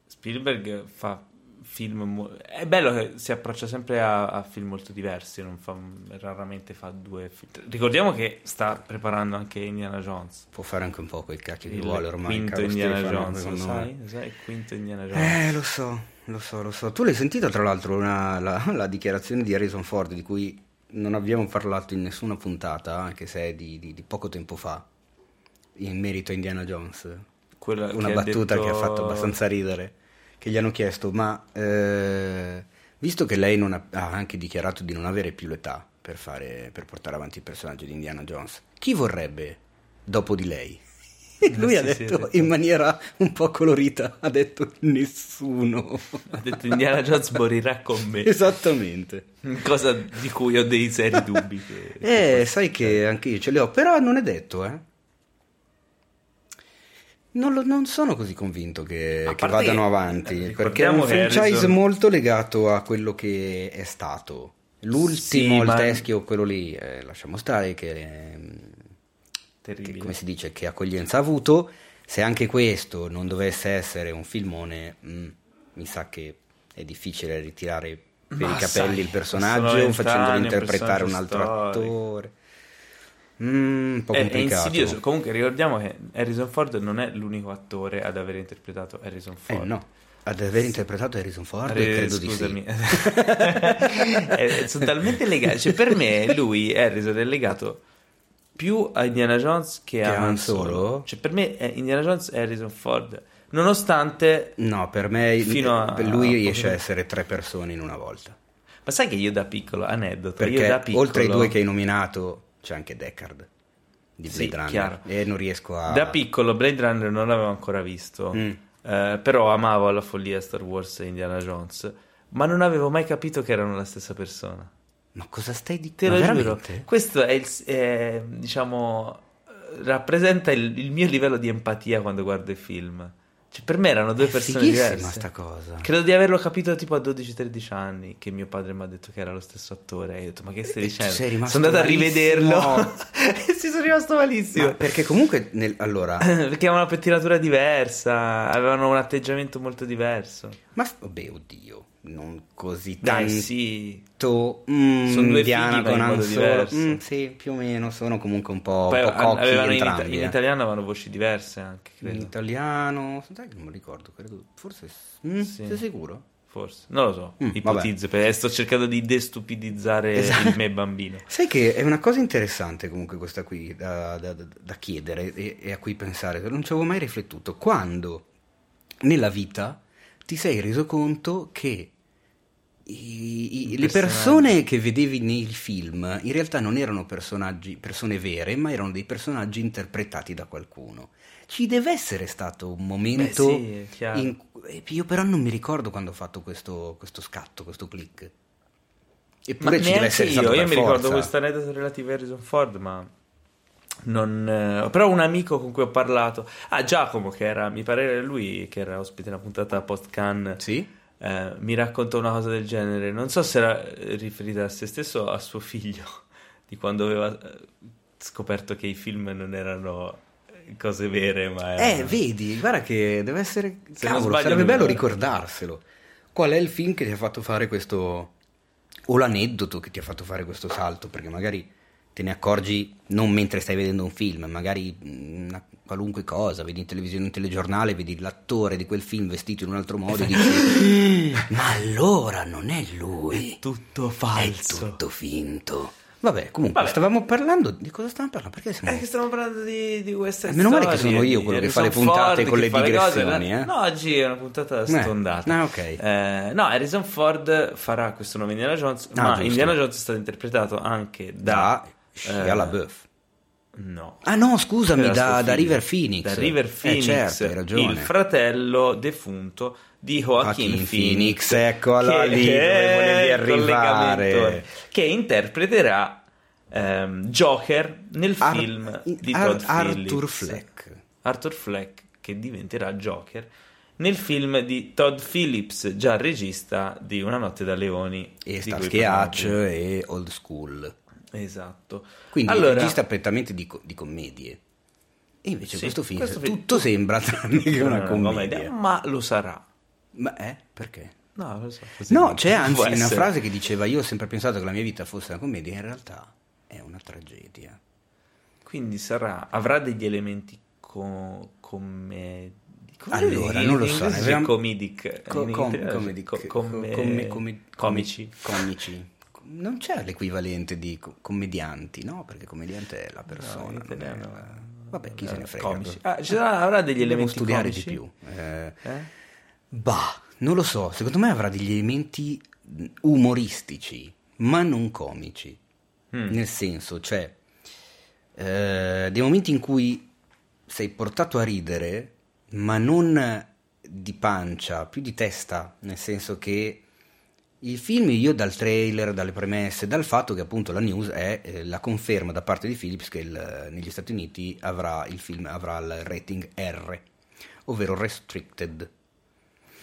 Spielberg fa film... mo- È bello che si approccia sempre a, a film molto diversi, non fa, raramente fa due film. Ricordiamo che sta preparando anche Indiana Jones. Può fare anche un po' quel cacchio che Il vuole ormai. quinto caro Indiana Stefano, Jones, lo sai? Lo sai? Quinto Indiana Jones. Eh, lo so, lo so, lo so. Tu l'hai sentita tra l'altro una- la, la dichiarazione di Harrison Ford di cui non abbiamo parlato in nessuna puntata, anche se è di, di- di poco tempo fa, in merito a Indiana Jones. Quella Una che battuta detto- che ha fatto abbastanza ridere, che gli hanno chiesto, ma eh, visto che lei non ha, ha anche dichiarato di non avere più l'età per, fare, per portare avanti il personaggio di Indiana Jones, chi vorrebbe dopo di lei? E lui ha sì, sì, detto ha detto- in maniera un po' colorita, ha detto nessuno. Ha detto Indiana Jones morirà con me. Esattamente. Cosa di cui ho dei seri dubbi. che- Eh, sai che anche io ce li ho, però non è detto, eh. Non, lo- non sono così convinto che, che vadano avanti, eh, perché è un franchise Harrison- molto legato a quello che è stato. L'ultimo, Sì, il ma- teschio, quello lì, eh, lasciamo stare, che, ehm, che come si dice, che accoglienza ha avuto. Se anche questo non dovesse essere un filmone, mm, mi sa che è difficile ritirare per Ma i capelli sai, il personaggio facendolo interpretare un altro storico. attore. Mm, un po' È, è complicato. insidioso. Comunque ricordiamo che Harrison Ford non è l'unico attore ad aver interpretato Harrison Eh Ford. no, ad aver interpretato Harrison Ford Eh, credo scusami. di sì. Eh, sono talmente legati. Cioè, per me, lui, Harrison, è legato più a Indiana Jones che, Che a Han Solo. Cioè, per me, è Indiana Jones e Harrison Ford. Nonostante. No, per me Fino a- lui riesce a essere tre persone in una volta. Ma sai che io da piccolo, aneddoto, Perché da piccolo, oltre ai due che hai nominato c'è anche Deckard di Sì, Blade Runner chiaro. e non riesco a... Da piccolo Blade Runner non l'avevo ancora visto, Mm. eh, però amavo alla follia Star Wars e Indiana Jones, ma non avevo mai capito che erano la stessa persona. Ma cosa stai Te dicendo? lo Ma giuro, questo è, il, è, diciamo, eh, rappresenta il, il mio livello di empatia quando guardo i film. Cioè, per me erano due È persone diverse. sta cosa. Credo di averlo capito tipo a 12-13 anni che mio padre mi ha detto che era lo stesso attore. E io ho detto, ma che stai dicendo? sei sono andato a malissimo. rivederlo e si sono rimasto malissimo. Ma perché comunque, nel- allora, Perché avevano una pettinatura diversa, avevano un atteggiamento molto diverso. ma vabbè, oddio, non così Dai, tanto. sì. Mm, Sono due Indiana figli, con in Han Solo. Mm, sì, più o meno, sono comunque un po', Poi un po' cocchi in, entrambi. in eh. italiano avevano voci diverse anche, In credo. italiano, sai che non mi ricordo, credo, forse... Mm, Sì. Sei sicuro? Forse, non lo so, Mm, ipotizzo, perché sto cercando di destupidizzare Esatto. il me bambino. Sai che è una cosa interessante comunque questa qui da, da- da- da chiedere e, e a cui pensare, non ci avevo mai riflettuto. Quando nella vita ti sei reso conto che i- i- le persone che vedevi nei film in realtà non erano personaggi, persone vere, ma erano dei personaggi interpretati da qualcuno. Ci deve essere stato un momento Beh, sì, in cui- io però non mi ricordo quando ho fatto questo, questo scatto, questo click. Ma Eppure ci deve essere io, stato io mi ricordo forza. questo aneddoto relativo a Harrison Ford, ma non... eh, però un amico con cui ho parlato, ah Giacomo, che era, mi pare lui, che era ospite una puntata post-can, Sì? eh, mi raccontò una cosa del genere, non so se era eh, riferita a se stesso o a suo figlio, di quando aveva eh, scoperto che i film non erano eh, cose vere, ma Eh, erano... vedi, guarda che deve essere... Se Cavolo, sarebbe bello ricordarselo. qual è il film che ti ha fatto fare questo o l'aneddoto che ti ha fatto fare questo salto, perché magari te ne accorgi non mentre stai vedendo un film, magari una qualunque cosa, vedi in televisione, un telegiornale, vedi l'attore di quel film vestito in un altro modo e dici ma allora non è lui. È tutto falso. È tutto finto. Vabbè, comunque, Vabbè. stavamo parlando di cosa stavamo parlando? Perché siamo... Eh, che stiamo parlando di, di queste Eh, meno male che sono io di quello che fa le puntate Ford con le fa cose, digressioni, eh? No, oggi è una puntata stondata. Ah, ok. Eh, no, Harrison Ford farà questo nome Indiana Jones, Ah, ma giusto. Indiana Jones è stato interpretato anche da... Da Shia eh, LaBeouf. No. Ah no, scusami, da, da. River Phoenix. Da River Eh, Phoenix, certo, hai ragione. il fratello defunto di Joaquin Joaquin Phoenix. Phoenix, ecco, allora lì dove volevi arrivare. Che interpreterà ehm, Joker nel Ar- film di Ar- Todd Arthur Phillips. Fleck. Arthur Fleck che diventerà Joker nel film di Todd Phillips, già regista di Una notte da leoni. E Starsky Hutch e Old School. Esatto. Quindi allora, regista prettamente di, co- di commedie. E invece Sì, questo film, questo film- tutto sembra tranne che una commedia. ma lo sarà. Ma eh, perché? No, lo so. No, c'è anzi una essere. frase che diceva io ho sempre pensato che la mia vita fosse una commedia, in realtà è una tragedia. Quindi sarà, avrà degli elementi co- come Allora, non lo so, ne abbiamo- comedic, com- italiano, comedy- co- co- come- come- come- comici. comici. Non c'è l'equivalente di co- commedianti, no? Perché commediante è la persona. non è Vabbè, chi se ne eh, frega. comici. Ah, ci sarà- avrà degli Devo elementi studiare comici? di più. Eh, Eh? Bah, non lo so, secondo me avrà degli elementi umoristici, ma non comici. Mm. Nel senso, cioè, eh, dei momenti in cui sei portato a ridere, ma non di pancia, più di testa, nel senso che il film, io dal trailer, dalle premesse, dal fatto che appunto la news è eh, la conferma da parte di Philips che il- negli Stati Uniti avrà il film avrà il rating R, ovvero restricted.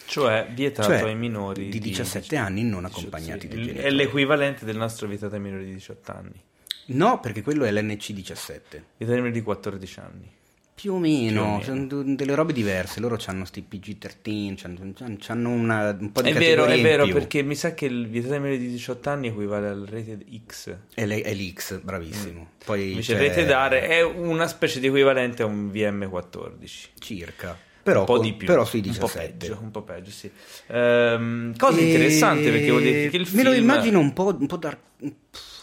Cioè vietato Cioè, ai minori di 17 anni non accompagnati sì. È l'equivalente del nostro vietato ai minori di 18 anni. No, perché quello è l'NC17. Vietato ai minori di 14 anni. Più o meno, Più o meno. sono delle robe diverse. Loro hanno sti PG-13, c'hanno, una, un po' di È vero, è vero, perché mi sa che il vietato ai minori di 18 anni equivale al rated X. È, le- è l'X, bravissimo. Poi Invece c'è il rated R è una specie di equivalente a un VM14. circa, però, un po' di più, però sui un po' 17. peggio, un po' peggio, sì. Ehm, cosa E- interessante perché vuol dire che il film Me lo immagino un po', un po' dark.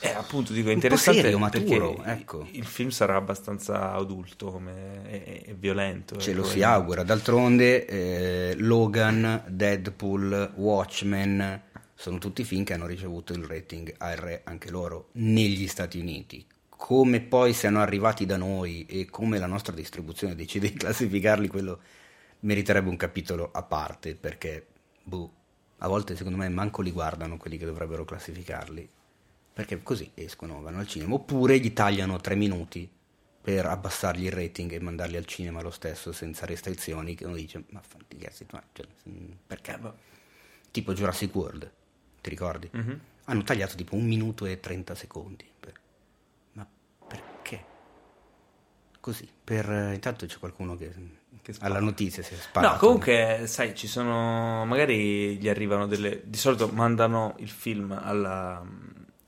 Eh, appunto, dico, interessante serio, maturo, perché ecco. il film sarà abbastanza adulto come, e, e violento. Ce lo ecco, si augura. D'altronde, eh, Logan, Deadpool, Watchmen sono tutti film che hanno ricevuto il rating AR anche loro negli Stati Uniti. Come poi siano arrivati da noi e come la nostra distribuzione decide di classificarli, quello meriterebbe un capitolo a parte perché, boh, a volte secondo me manco li guardano quelli che dovrebbero classificarli. Perché così escono, vanno al cinema. Oppure gli tagliano tre minuti per abbassargli il rating e mandarli al cinema lo stesso senza restrizioni. Che uno dice, ma fatti cazzi, ma cioè, mm, perché? Eh, boh. Tipo Jurassic World, ti ricordi? Mhm. Hanno tagliato tipo un minuto e 30 secondi. Per- Ma perché? Così, per... intanto c'è qualcuno che, alla notizia si è sparato. No, comunque, sai, ci sono. Magari gli arrivano delle. Di solito mandano il film alla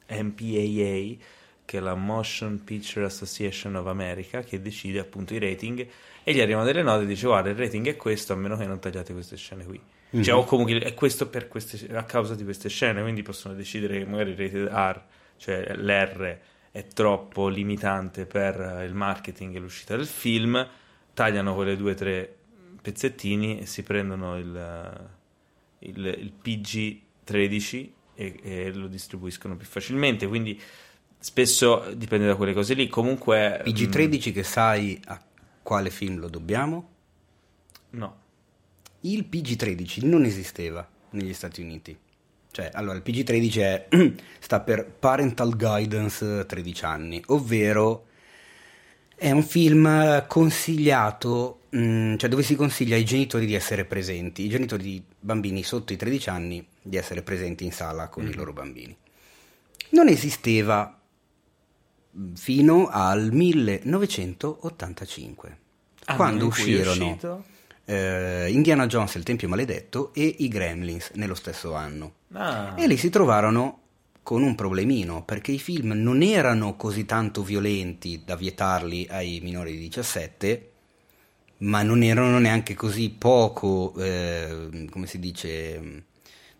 MPAA, che è la Motion Picture Association of America, che decide appunto i rating. E gli arrivano delle note e dice: Guarda, il rating è questo, a meno che non tagliate queste scene qui. Cioè, Mhm. o comunque è questo per queste, a causa di queste scene, quindi possono decidere che magari il rated R, cioè l'R, è troppo limitante per il marketing e l'uscita del film, tagliano quelle due o tre pezzettini e si prendono il, il, il PG-13 e, e lo distribuiscono più facilmente, quindi spesso dipende da quelle cose lì. Comunque... mm, PG-13 che sai a quale film lo dobbiamo? mm, no. Il PG-13 non esisteva negli Stati Uniti. Cioè, allora, il PG-13 è, sta per Parental Guidance 13 anni, ovvero è un film consigliato, mh, cioè dove si consiglia ai genitori di essere presenti, i genitori di bambini sotto i 13 anni di essere presenti in sala con i loro bambini. Non esisteva mh, fino al 1985, Anno quando uscirono eh, Indiana Jones e il Tempio Maledetto e i Gremlins nello stesso anno. Ah. E lì si trovarono con un problemino, perché i film non erano così tanto violenti da vietarli ai minori di 17, ma non erano neanche così poco, eh, come si dice,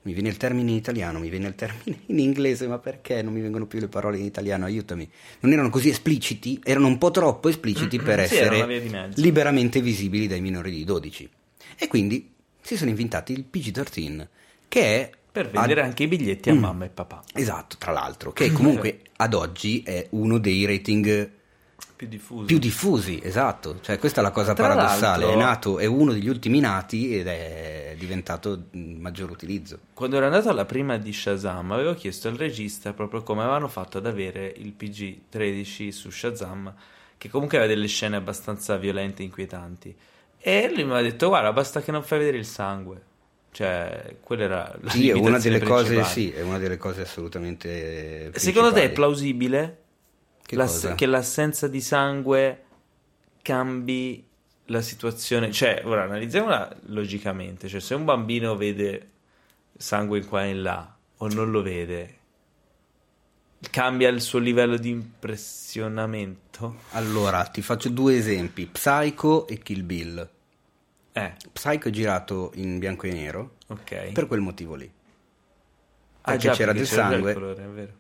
mi viene il termine in italiano, mi viene il termine in inglese, ma perché non mi vengono più le parole in italiano? Aiutami. Non erano così espliciti, erano un po' troppo espliciti per Sì, essere liberamente visibili dai minori di 12. E quindi si sono inventati il PG-13, che è... Per vendere ad- anche i biglietti a Mm. mamma e papà. Esatto, tra l'altro, che comunque ad oggi è uno dei rating Più diffusi. più diffusi, esatto. Cioè, questa è la cosa Tra paradossale. È nato, è uno degli ultimi nati ed è diventato maggior utilizzo. Quando ero andato alla prima di Shazam, avevo chiesto al regista proprio come avevano fatto ad avere il PG-13 su Shazam, che comunque aveva delle scene abbastanza violente e inquietanti. E lui mi ha detto: Guarda, basta che non fai vedere il sangue. Cioè, quella era la Sì, è una delle cose, principale. sì, è una delle cose assolutamente. Secondo te è principali. plausibile Che l'ass- che l'assenza di sangue cambi la situazione? Cioè, ora analizziamola logicamente. Cioè, se un bambino vede sangue in qua e in là o non lo vede, cambia il suo livello di impressionamento? Allora, ti faccio due esempi: Psycho e Kill Bill. Eh, Psycho è girato in bianco e nero ok. per quel motivo lì. Ah, perché già, c'era perché del il sangue. colore, è vero.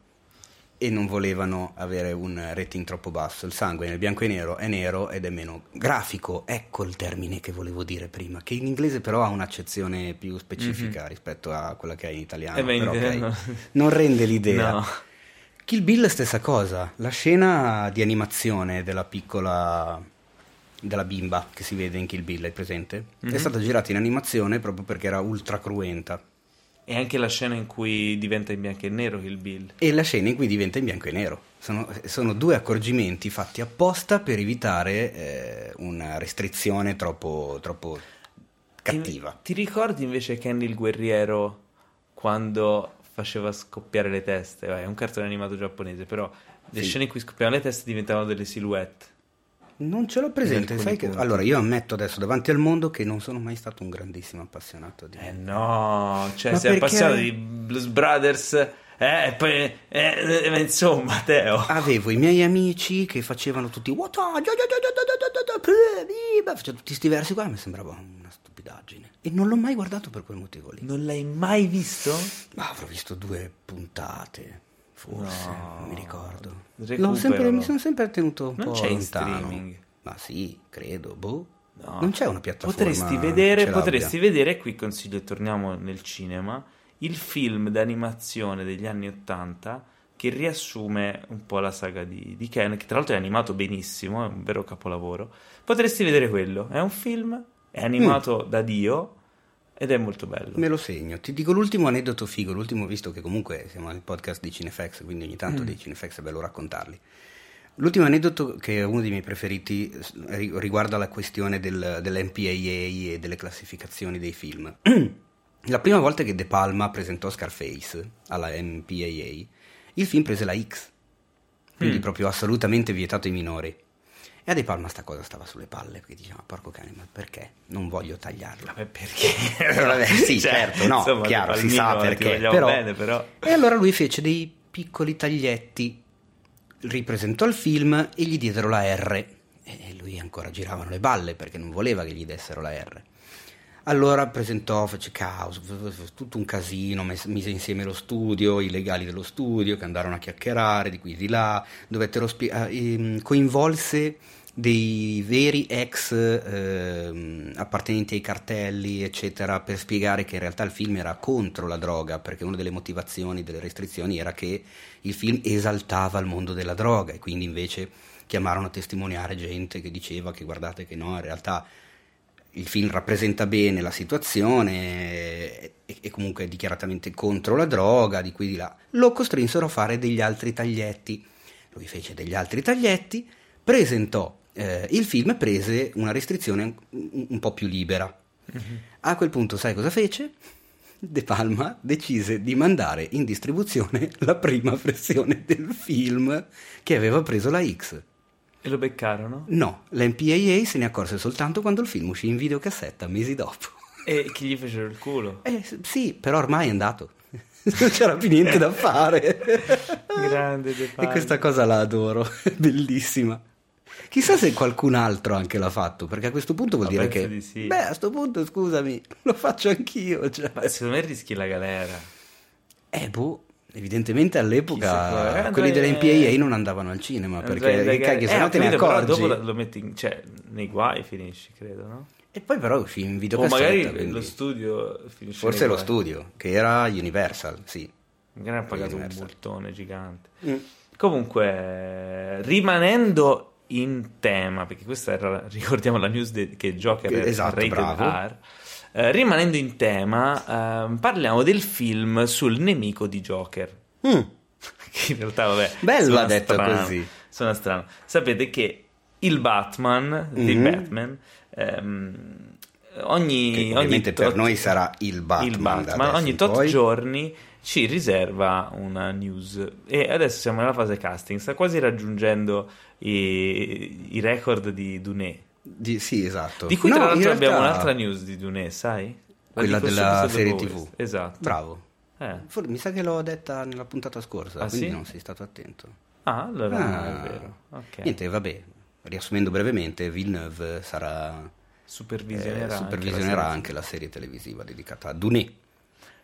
E non volevano avere un rating troppo basso. Il sangue nel bianco e nero è nero ed è meno grafico, ecco il termine che volevo dire prima, che in inglese però ha un'accezione più specifica rispetto a quella che è in italiano. Eh beh, però, ok, italiano- Non rende l'idea. No. Kill Bill stessa cosa, la scena di animazione della piccola della bimba che si vede in Kill Bill, hai presente? Mhm. È stata girata in animazione proprio perché era ultra cruenta. E anche la scena in cui diventa in bianco e nero Kill Bill. e la scena in cui diventa in bianco e nero. Sono, sono due accorgimenti fatti apposta per evitare eh, una restrizione troppo, troppo cattiva. Ti, ti ricordi invece Kenny il guerriero quando faceva scoppiare le teste? Vai, è un cartone animato giapponese, però le Sì. scene in cui scoppiavano le teste diventavano delle silhouette. Non ce l'ho presente, sai che... Allora, io ammetto adesso davanti al mondo che non sono mai stato un grandissimo appassionato di... Eh no, cioè Ma sei perché... appassionato di Blues Brothers... Eh, poi, eh, eh insomma, Teo. Avevo i miei amici che facevano tutti. Facevano tutti questi versi qua. Mi sembrava una stupidaggine. E non l'ho mai guardato per quel motivo lì. Non l'hai mai visto? Ma avrò visto due puntate forse, No. non mi ricordo. Sempre- mi sono sempre tenuto un Non po' c'è in lontano. streaming. Ma sì, credo, boh. No. Non c'è una piattaforma Potresti vedere, potresti vedere, qui consiglio, torniamo nel cinema, il film d'animazione degli anni Ottanta che riassume un po' la saga di, di Ken, che tra l'altro è animato benissimo, è un vero capolavoro. Potresti vedere quello, è un film, è animato da Dio ed è molto bello. Me lo segno. Ti dico l'ultimo aneddoto figo, l'ultimo visto che comunque siamo nel podcast di Cinefax, quindi ogni tanto Mm. dei Cinefax è bello raccontarli. L'ultimo aneddoto che è uno dei miei preferiti riguarda la questione del, dell'MPAA e delle classificazioni dei film. La prima volta che De Palma presentò Scarface alla MPAA, il film prese la X, quindi Mm. proprio assolutamente vietato ai minori. E a De Palma sta cosa stava sulle palle, perché diceva, porco cane, ma perché? Non voglio tagliarla. Vabbè, perché? Vabbè, sì, Cioè, certo, no, insomma, chiaro, si sa perché. Però, bene, però. E allora lui fece dei piccoli taglietti, ripresentò il film e gli diedero la R. E lui ancora giravano le balle perché non voleva che gli dessero la R. Allora presentò, fece caos, tutto un casino, mise insieme lo studio, i legali dello studio che andarono a chiacchierare di qui e di là, dovettero spie- ah, ehm, coinvolse dei veri ex ehm, appartenenti ai cartelli, eccetera, per spiegare che in realtà il film era contro la droga, perché una delle motivazioni delle restrizioni era che il film esaltava il mondo della droga e quindi invece chiamarono a testimoniare gente che diceva che guardate che no, in realtà il film rappresenta bene la situazione e, e comunque è dichiaratamente contro la droga, di qui di là. Lo costrinsero a fare degli altri taglietti. Lui fece degli altri taglietti, presentò eh, il film e prese una restrizione un, un po' più libera. A quel punto, sai cosa fece? De Palma decise di mandare in distribuzione la prima versione del film che aveva preso la X. E lo beccarono? No, l'MPAA se ne accorse soltanto quando il film uscì in videocassetta, mesi dopo. E chi gli fecero il culo? Eh sì, però ormai è andato. non c'era più niente da fare. Grande De E questa cosa la adoro, bellissima. Chissà se qualcun altro anche l'ha fatto, perché a questo punto vuol Ma dire che... di sì. Beh, a questo punto, scusami, lo faccio anch'io. Cioè. Ma secondo me rischi la galera. Eh, boh, evidentemente all'epoca eh, quelli andrei- dell'MPAA non andavano al cinema, Andrei perché dai- cacchio, se eh, no te ne accorgi. dopo lo metti in, cioè, nei guai finisci, credo, no? E poi però uscì in O videocassetta. magari quindi- lo studio finisce Forse lo studio, che era Universal, sì. Magari ha pagato un Universal. multone gigante. Mm. Comunque, rimanendo in tema, perché questa era, ricordiamo la news de- che Joker Che- è esatto, rated bravo. R. Eh, rimanendo in tema, ehm, parliamo del film sul nemico di Joker. Mm. Che in realtà, vabbè, Bello detto strano, così. Suona strano. Sapete che il Batman, di Mhm. Batman, ehm, ogni, ogni ovviamente per tot- noi sarà il Batman. il Batman ogni tot poi. giorni ci riserva una news e adesso siamo nella fase casting sta quasi raggiungendo i, i record di Duné Di- sì, esatto. di cui No, tra l'altro abbiamo realtà- un'altra news di Duné sai? La Quella della serie TV. esatto Bravo. Eh. For- mi sa che l'ho detta nella puntata scorsa, Ah, quindi sì? non sei stato attento. ah allora non Ah. è vero ok Niente, vabbè, riassumendo brevemente, Villeneuve sarà, supervisionerà, eh, anche la supervisionerà serie. anche la serie televisiva dedicata a Duné.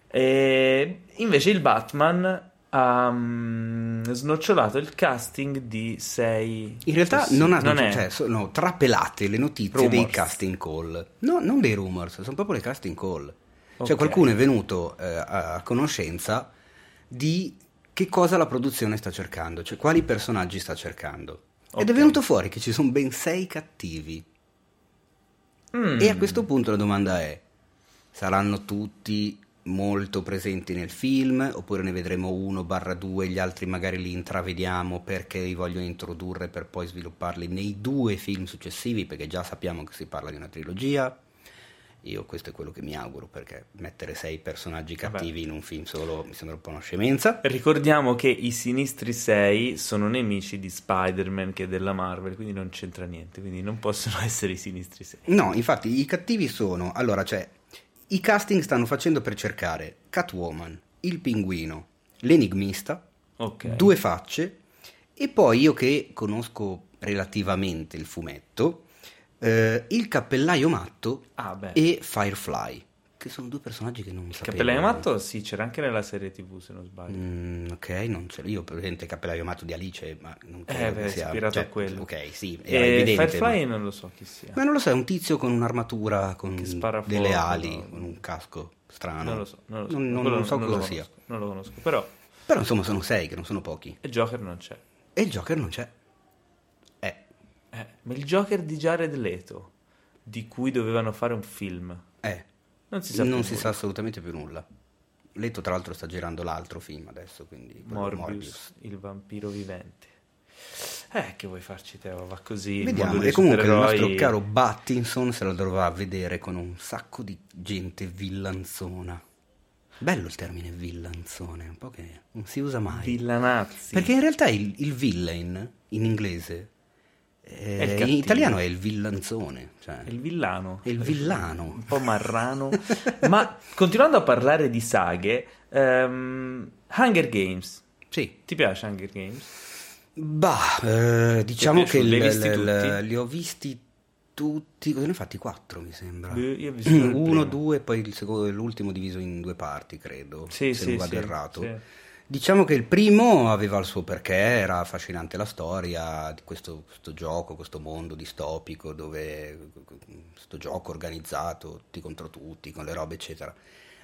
E invece il Batman ha mm, snocciolato il casting di sei In realtà possi- non, ha, è cioè, sono trapelate le notizie dei Rumors. casting call. No, non dei rumors, sono proprio le casting call. Cioè Ok. qualcuno è venuto eh, a conoscenza di che cosa la produzione sta cercando, cioè quali personaggi sta cercando. Ed Ok. è venuto fuori che ci sono ben sei cattivi. Mm. E a questo punto la domanda è, saranno tutti molto presenti nel film oppure ne vedremo uno barra due, gli altri magari li intravediamo perché li vogliono introdurre per poi svilupparli nei due film successivi perché già sappiamo che si parla di una trilogia. Io questo è quello che mi auguro perché mettere sei personaggi Vabbè. cattivi in un film solo mi sembra un po' una scemenza. Ricordiamo che i Sinistri 6 sono nemici di Spider-Man che è della Marvel, quindi non c'entra niente, quindi non possono essere i Sinistri 6. No, infatti i cattivi sono, allora cioè, i casting stanno facendo per cercare Catwoman, il pinguino, l'enigmista, Ok. due facce e poi io che conosco relativamente il fumetto, eh, il cappellaio matto Ah, e Firefly, che sono due personaggi che non Il sapevo. Cappellaio Matto sì, c'era anche nella serie TV se non sbaglio. Mm, ok, non ce l'ho. Io presente il cappellaio matto di Alice, ma non credo Eh, beh, che sia ispirato cioè, a quello. Ok, sì, era e evidente. Firefly ma- non lo so chi sia. Ma non lo so, è un tizio con un'armatura, con delle fuoco, ali, no? con un casco strano. Non lo so, non lo so. Non, non- non so cosa lo sia. conosco, Non lo conosco, però Però insomma sono sei, che non sono pochi. il Joker non c'è. E il Joker non c'è. Eh, Eh, ma il Joker di Jared Leto, di cui dovevano fare un film, eh. Non si sa non si sa assolutamente più nulla. Leto tra l'altro sta girando l'altro film adesso, quindi quello Morbius, il vampiro vivente. Eh, che vuoi farci Teo? Va così. il Vediamo, e comunque il supereroi- nostro caro Battinson se lo dovrà vedere con un sacco di gente villanzona. Bello il termine villanzone, un po' che non si usa mai. Villanazzi. Perché in realtà il, il villain in inglese eh, in italiano è il villanzone, cioè il villano. è il villano. Un po' marrano. Ma continuando a parlare di saghe, ehm, Hunger Games. Sì. Ti piace Hunger Games? Bah, eh, diciamo che Li il- tutti? li ho visti tutti, cosa ne ho fatti? Quattro mi sembra. Io- io ho visto il Uno, primo. due, poi il secondo, l'ultimo diviso in due parti, credo, Sì, se sì, non vado sì, errato. sì. Diciamo che il primo aveva il suo perché, era affascinante la storia di questo, questo gioco, questo mondo distopico dove questo gioco organizzato, tutti contro tutti, con le robe eccetera.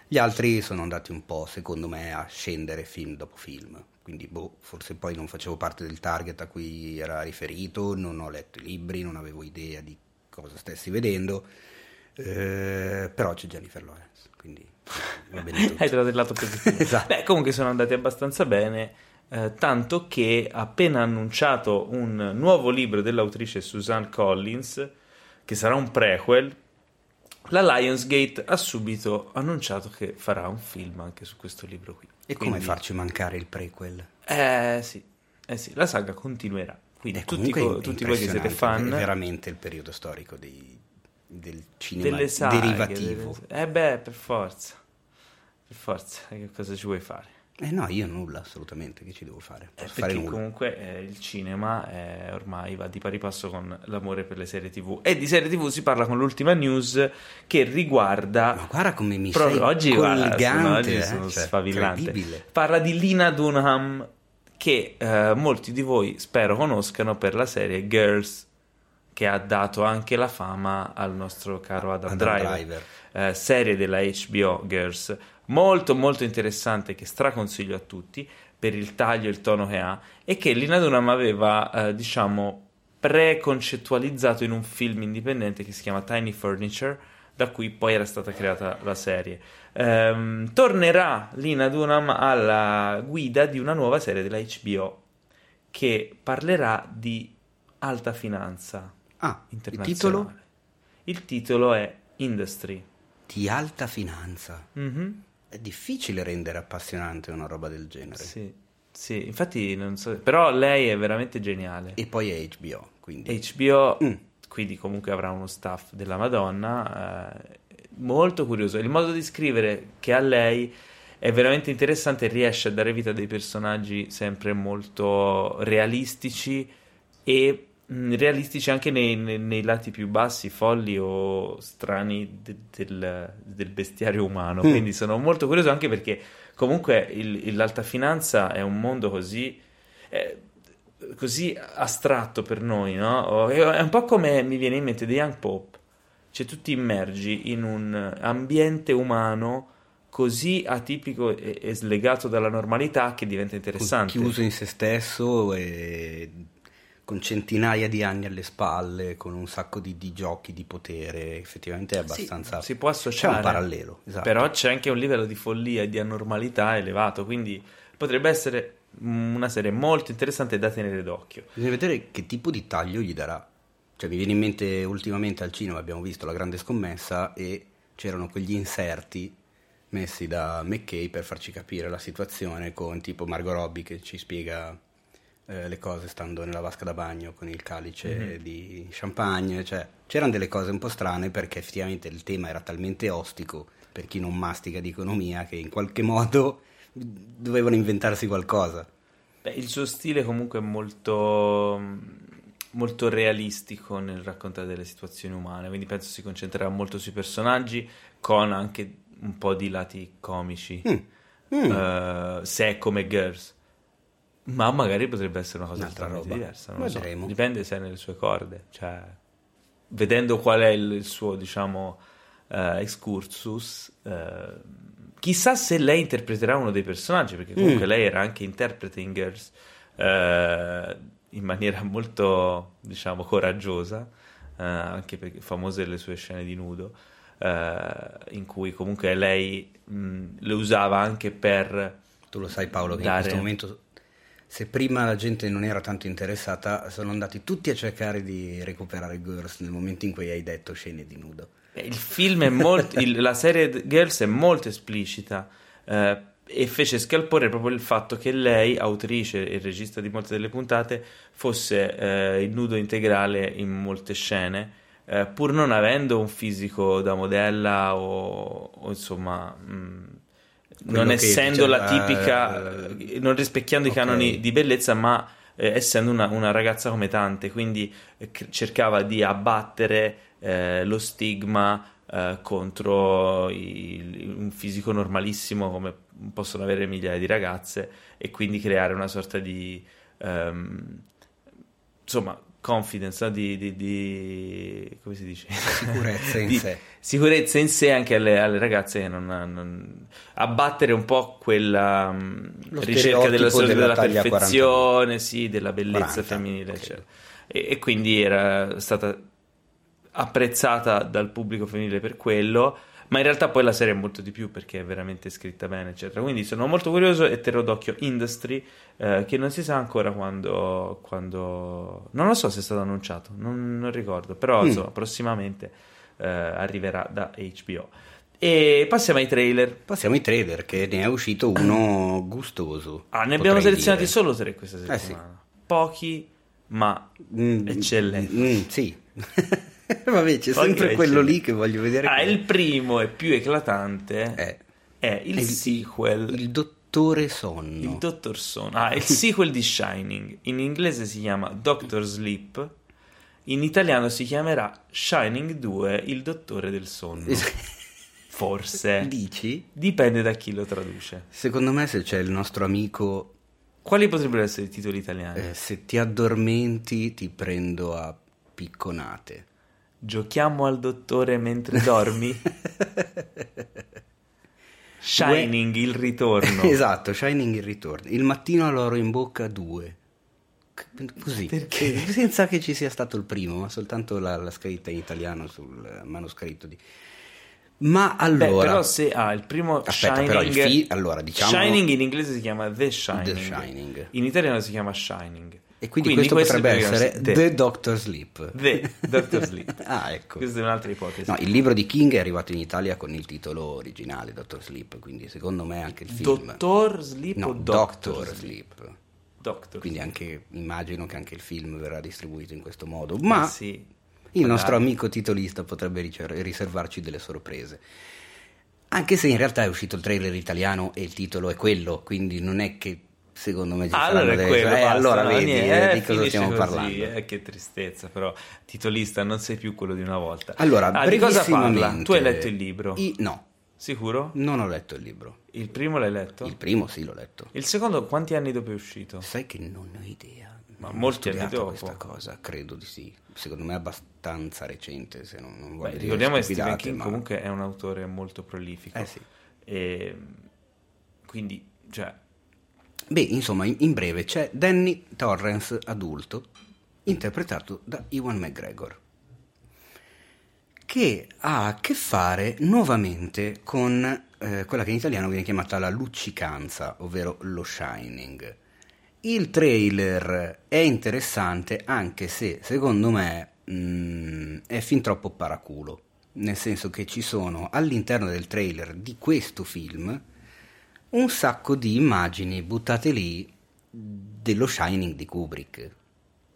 Gli altri sono andati un po', secondo me, a scendere film dopo film. Quindi, boh, forse poi non facevo parte del target a cui era riferito, non ho letto i libri, non avevo idea di cosa stessi vedendo. eh, però c'è Jennifer Lawrence, quindi. Hai trovato il lato positivo. Esatto. Beh, comunque sono andati abbastanza bene, eh, tanto che ha appena annunciato un nuovo libro dell'autrice Suzanne Collins, che sarà un prequel. La Lionsgate ha subito annunciato che farà un film anche su questo libro qui. E come Quindi- farci mancare il prequel? Eh sì, eh sì, la saga continuerà. Quindi tutti, tutti voi che siete fan È veramente il periodo storico dei- del cinema saghe, derivativo. delle- Eh beh, per forza. Per forza, che cosa ci vuoi fare? Eh no, io nulla, assolutamente, che ci devo fare? Eh, Posso fare perché nulla. comunque eh, il cinema eh, ormai va di pari passo con l'amore per le serie tv e di serie tv si parla con l'ultima news che riguarda Ma guarda come mi Proprio sei oggi, guarda, colgante, sono, oggi eh, sono cioè, sfavillante. Parla di Lina Dunham, che eh, molti di voi spero conoscano per la serie Girls, che ha dato anche la fama al nostro caro Adam, Adam Driver. Driver. Eh, serie della HBO Girls, molto molto interessante che straconsiglio a tutti per il taglio e il tono che ha e che Lina Dunham aveva, eh, diciamo, preconcettualizzato in un film indipendente che si chiama Tiny Furniture, da cui poi era stata creata la serie. Ehm, tornerà Lina Dunham alla guida di una nuova serie della HBO che parlerà di alta finanza Ah, il titolo? Il titolo è Industry. Di alta finanza. Mhm. È difficile rendere appassionante una roba del genere. Sì, sì, infatti non so, però lei è veramente geniale. E poi è HBO, quindi... HBO, Mm. quindi comunque avrà uno staff della Madonna, eh, molto curioso. Il modo di scrivere che ha lei è veramente interessante, riesce a dare vita a dei personaggi sempre molto realistici e realistici anche nei, nei- nei lati più bassi, folli o strani de- del, del bestiario umano. Mm. Quindi sono molto curioso anche perché comunque il- l'alta finanza è un mondo così... eh, così astratto per noi, no? È un po' come mi viene in mente The Young Pope. Cioè, tu ti immergi in un ambiente umano così atipico e, e slegato dalla normalità che diventa interessante. chiuso in se stesso e con centinaia di anni alle spalle, con un sacco di, di giochi di potere, effettivamente è Sì, abbastanza... si può C'è associare. un parallelo, esatto. Però c'è anche un livello di follia e di anormalità elevato, quindi potrebbe essere una serie molto interessante da tenere d'occhio. Bisogna vedere che tipo di taglio gli darà. Cioè, mi viene in mente ultimamente al cinema abbiamo visto La Grande Scommessa e c'erano quegli inserti messi da McKay per farci capire la situazione con tipo Margot Robbie che ci spiega eh, le cose stando nella vasca da bagno con il calice di champagne. Cioè, c'erano delle cose un po' strane perché effettivamente il tema era talmente ostico per chi non mastica di economia che in qualche modo dovevano inventarsi qualcosa. Beh, il suo stile comunque è molto, molto realistico nel raccontare delle situazioni umane, quindi penso si concentrerà molto sui personaggi con anche un po' di lati comici, Mm. Mm. eh, se è come Girls. Ma magari potrebbe essere una cosa totalmente roba. diversa, non lo so. Vedremo. Dipende se è nelle sue corde, cioè vedendo qual è il, suo, diciamo, eh, excursus, eh, chissà se lei interpreterà uno dei personaggi, perché comunque Mm. lei era anche interprete in Girls eh, in maniera molto, diciamo, coraggiosa, eh, anche perché famose le sue scene di nudo, eh, in cui comunque lei mh, le usava anche per... Tu lo sai Paolo che in Dare- questo momento, se prima la gente non era tanto interessata, sono andati tutti a cercare di recuperare Girls nel momento in cui hai detto scene di nudo. Eh, Il film è molto. il- la serie Girls è molto esplicita. eh, e fece scalpore proprio il fatto che lei, autrice e regista di molte delle puntate, fosse eh, in nudo integrale in molte scene, eh, pur non avendo un fisico da modella o, o insomma. mh, Quello non essendo la tipica, eh, non rispecchiando ok. i canoni di bellezza, ma eh, essendo una, una ragazza come tante, quindi eh, cercava di abbattere eh, lo stigma eh, contro il- un fisico normalissimo come possono avere migliaia di ragazze e quindi creare una sorta di ehm, insomma confidence di, di- di- come si dice Sicurezza in sé. sicurezza in sé anche alle, alle ragazze che non, non- abbattere un po' quella mm, Lo ricerca della, della della perfezione sì, della bellezza 40, femminile ok. eccetera. e, e quindi era stata apprezzata dal pubblico femminile per quello ma in realtà poi la serie è molto di più perché è veramente scritta bene eccetera quindi sono molto curioso e terrò d'occhio Industry eh, che non si sa ancora quando, quando non lo so se è stato annunciato non, non ricordo però Mm. insomma prossimamente eh, arriverà da HBO e passiamo ai trailer Passiamo ai trailer, che ne è uscito uno gustoso. ah, ne abbiamo selezionati dire. solo tre questa Eh sì. settimana pochi ma Mm, eccellente. mm, sì. Vabbè, c'è sempre Ok, quello lì che voglio vedere. Ah, che- il primo e più eclatante è è il, è sequel, Il dottore sonno. il Dottor Son. Ah, il sequel di Shining. In inglese si chiama Doctor Sleep. In italiano si chiamerà Shining 2, il dottore del sonno. Forse. Dici? Dipende da chi lo traduce. Secondo me se c'è il nostro amico, Quali potrebbero essere i titoli italiani? eh, se ti addormenti ti prendo a picconate. Giochiamo al dottore mentre dormi? Shining, il ritorno. Esatto, Shining il ritorno. Il mattino all'oro in bocca 2. Così. Perché? Senza che ci sia stato il primo, ma soltanto la, la scritta in italiano sul manoscritto di... Ma Beh, allora... però se ha il primo Aspetta, Shining, però il fi- allora, diciamo- Shining in inglese si chiama The Shining. The Shining. In italiano si chiama Shining. E quindi, questo, potrebbe dovrebbe essere chiamarsi The Doctor Sleep. The Doctor Sleep. ah, ecco. Questa è un'altra ipotesi. No, il libro di King è arrivato in Italia con il titolo originale, Doctor Sleep, quindi secondo me anche il film... Dottor Sleep No, o Doctor, Doctor Sleep? Sleep. Doctor Quindi anche, immagino che anche il film verrà distribuito in questo modo. Ma Eh sì. il nostro amico titolista potrebbe ricer- riservarci delle sorprese. Anche se in realtà è uscito il trailer italiano e il titolo è quello, quindi non è che secondo me ci Ah, allora è quello, eh, allora vedi eh, di cosa stiamo così, parlando. eh, che tristezza, però titolista non sei più quello di una volta. Allora, ah, di cosa parla? Tu hai letto il libro? I- no, Sicuro? non ho letto il libro. Il primo l'hai letto? Il primo sì l'ho letto. Il secondo quanti anni dopo è uscito? Sai che non ho idea. Ma Non molti anni dopo? questa cosa, credo di sì. Secondo me è abbastanza recente, se non, non voglio Beh, dire ricordiamo che Stephen King ma- comunque è un autore molto prolifico. Eh sì. E quindi, cioè, Beh, insomma, in, breve c'è Danny Torrance adulto, interpretato da Ewan McGregor, che ha a che fare nuovamente con eh, quella che in italiano viene chiamata la luccicanza, ovvero lo shining. Il trailer è interessante anche se, secondo me, mm, è fin troppo paraculo, nel senso che ci sono all'interno del trailer di questo film un sacco di immagini buttate lì dello Shining di Kubrick.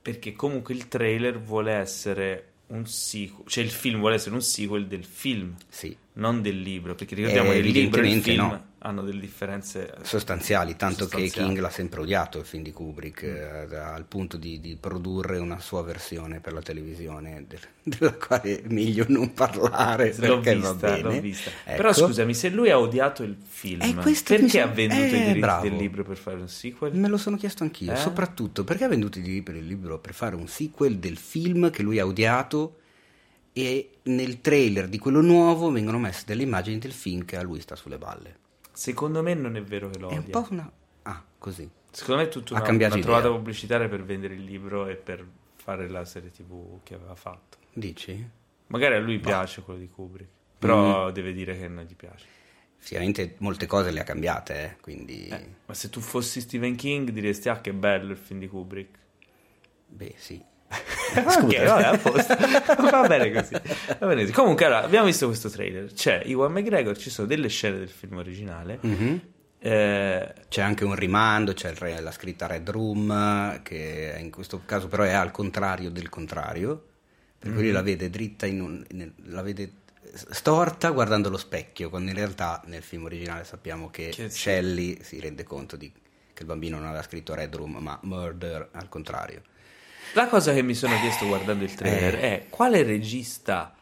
perché comunque il trailer vuole essere un sequel, cioè il film vuole essere un sequel del film, Sì, non del libro, perché ricordiamo Eh, che il libro e il film no. Hanno delle differenze sostanziali, tanto che Sostanziali. King l'ha sempre odiato il film di Kubrick, eh, al punto di, di produrre una sua versione per la televisione, del- della quale è meglio non parlare L'ho perché vista, va bene. l'ho vista. Ecco. Però scusami, se lui ha odiato il film, Eh, perché sem- ha venduto eh, i diritti bravo. del libro per fare un sequel? Me lo sono chiesto anch'io, Eh? soprattutto perché ha venduto i diritti il libro per fare un sequel del film che lui ha odiato e nel trailer di quello nuovo vengono messe delle immagini del film che a lui sta sulle balle. Secondo me non è vero che lo È un odia. po' una... Ah, così. Secondo me è tutta Ha una, cambiato una trovata pubblicitaria per vendere il libro e per fare la serie tv che aveva fatto. Dici? Magari a lui piace quello di Kubrick, però deve dire che non gli piace. Sicuramente molte cose le ha cambiate, eh, quindi... Eh, ma se tu fossi Stephen King diresti ah che bello il film di Kubrick. Beh, sì. ok, vabbè, a posto. Va bene così. Va bene così. Comunque, allora, abbiamo visto questo trailer. C'è Iwan McGregor, ci sono delle scene del film originale. Mhm. Eh, C'è anche un rimando, c'è il la scritta Red Room, che in questo caso però è al contrario del contrario, per cui lui la vede dritta in un... nel- la vede storta guardando lo specchio, quando in realtà nel film originale sappiamo che, Che. Shelley si rende conto di, che il bambino non aveva scritto Red Room, ma Murder al contrario. La cosa che mi sono chiesto guardando il trailer Eh. è quale regista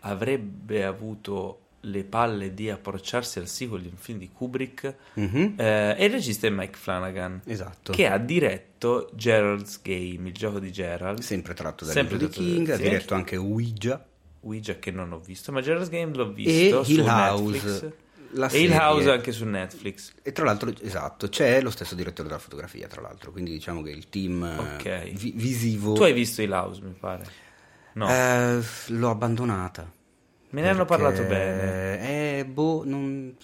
avrebbe avuto le palle di approcciarsi al sequel di un film di Kubrick? Mhm. Eh, e il regista è Mike Flanagan. Esatto. Che ha diretto Gerald's Game, il gioco di Gerald. Sempre tratto dal Sempre libro di tratto da- King, ha diretto anche Ouija Ouija che non ho visto, ma Gerald's Game l'ho e visto su Hill House. Netflix. La e Hill serie. House anche su Netflix. E tra l'altro, esatto, c'è lo stesso direttore della fotografia, tra l'altro, quindi diciamo che il team eh, Ok. vi- visivo Tu hai visto Hill House, mi pare. No, Eh, l'ho abbandonata. me ne hanno parlato bene. Eh, boh, non-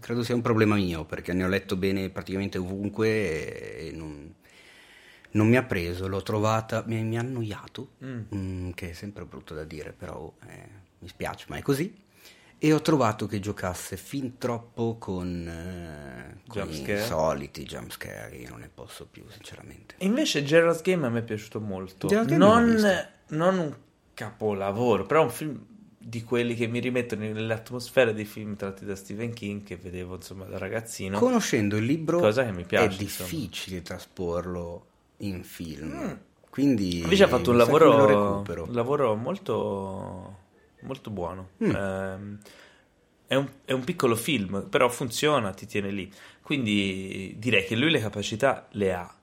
credo sia un problema mio, perché ne ho letto bene praticamente ovunque e, e non, non mi ha preso, l'ho trovata, mi, mi ha annoiato, Mm. mm, che è sempre brutto da dire, però eh, mi spiace, ma è così. E ho trovato che giocasse fin troppo con, eh, con i soliti jumpscare, io non ne posso più sinceramente. Invece Gerald's Game a me è piaciuto molto, non, non un capolavoro, però un film di quelli che mi rimettono nell'atmosfera dei film tratti da Stephen King che vedevo insomma da ragazzino. Conoscendo il libro cosa che mi piace, è difficile insomma. trasporlo in film. Mm. Quindi invece ha fatto un lavoro, un lavoro molto, molto buono. Mm. Eh, è, un, è un piccolo film, però funziona, ti tiene lì. Quindi direi che lui le capacità le ha.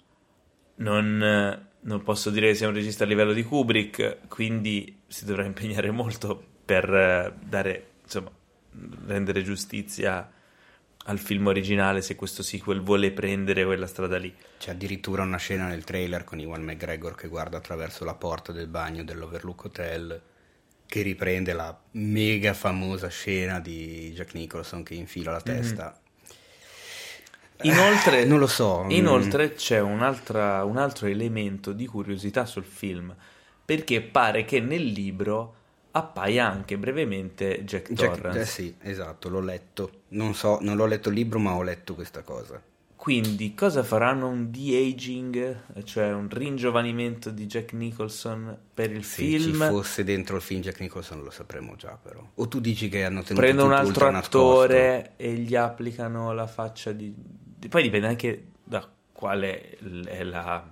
Non, non posso dire che sia un regista a livello di Kubrick, quindi si dovrà impegnare molto per eh, dare, insomma, rendere giustizia al film originale se questo sequel vuole prendere quella strada lì. C'è addirittura una scena nel trailer con Iwan McGregor che guarda attraverso la porta del bagno dell'Overlook Hotel che riprende la mega famosa scena di Jack Nicholson che infila la mhm. testa. Inoltre, eh, non lo so. Mm. Inoltre c'è un, un altro elemento di curiosità sul film perché pare che nel libro appaia anche brevemente Jack, Jack Torrance. Eh sì, esatto, l'ho letto. Non so, non l'ho letto il libro, ma ho letto questa cosa. Quindi, cosa faranno un de-aging, cioè un ringiovanimento di Jack Nicholson per il Se film? Se ci fosse dentro il film Jack Nicholson lo sapremo già, però. O tu dici che hanno tenuto Prendono un altro attore nascosto. e gli applicano la faccia di... Poi dipende anche da quale è la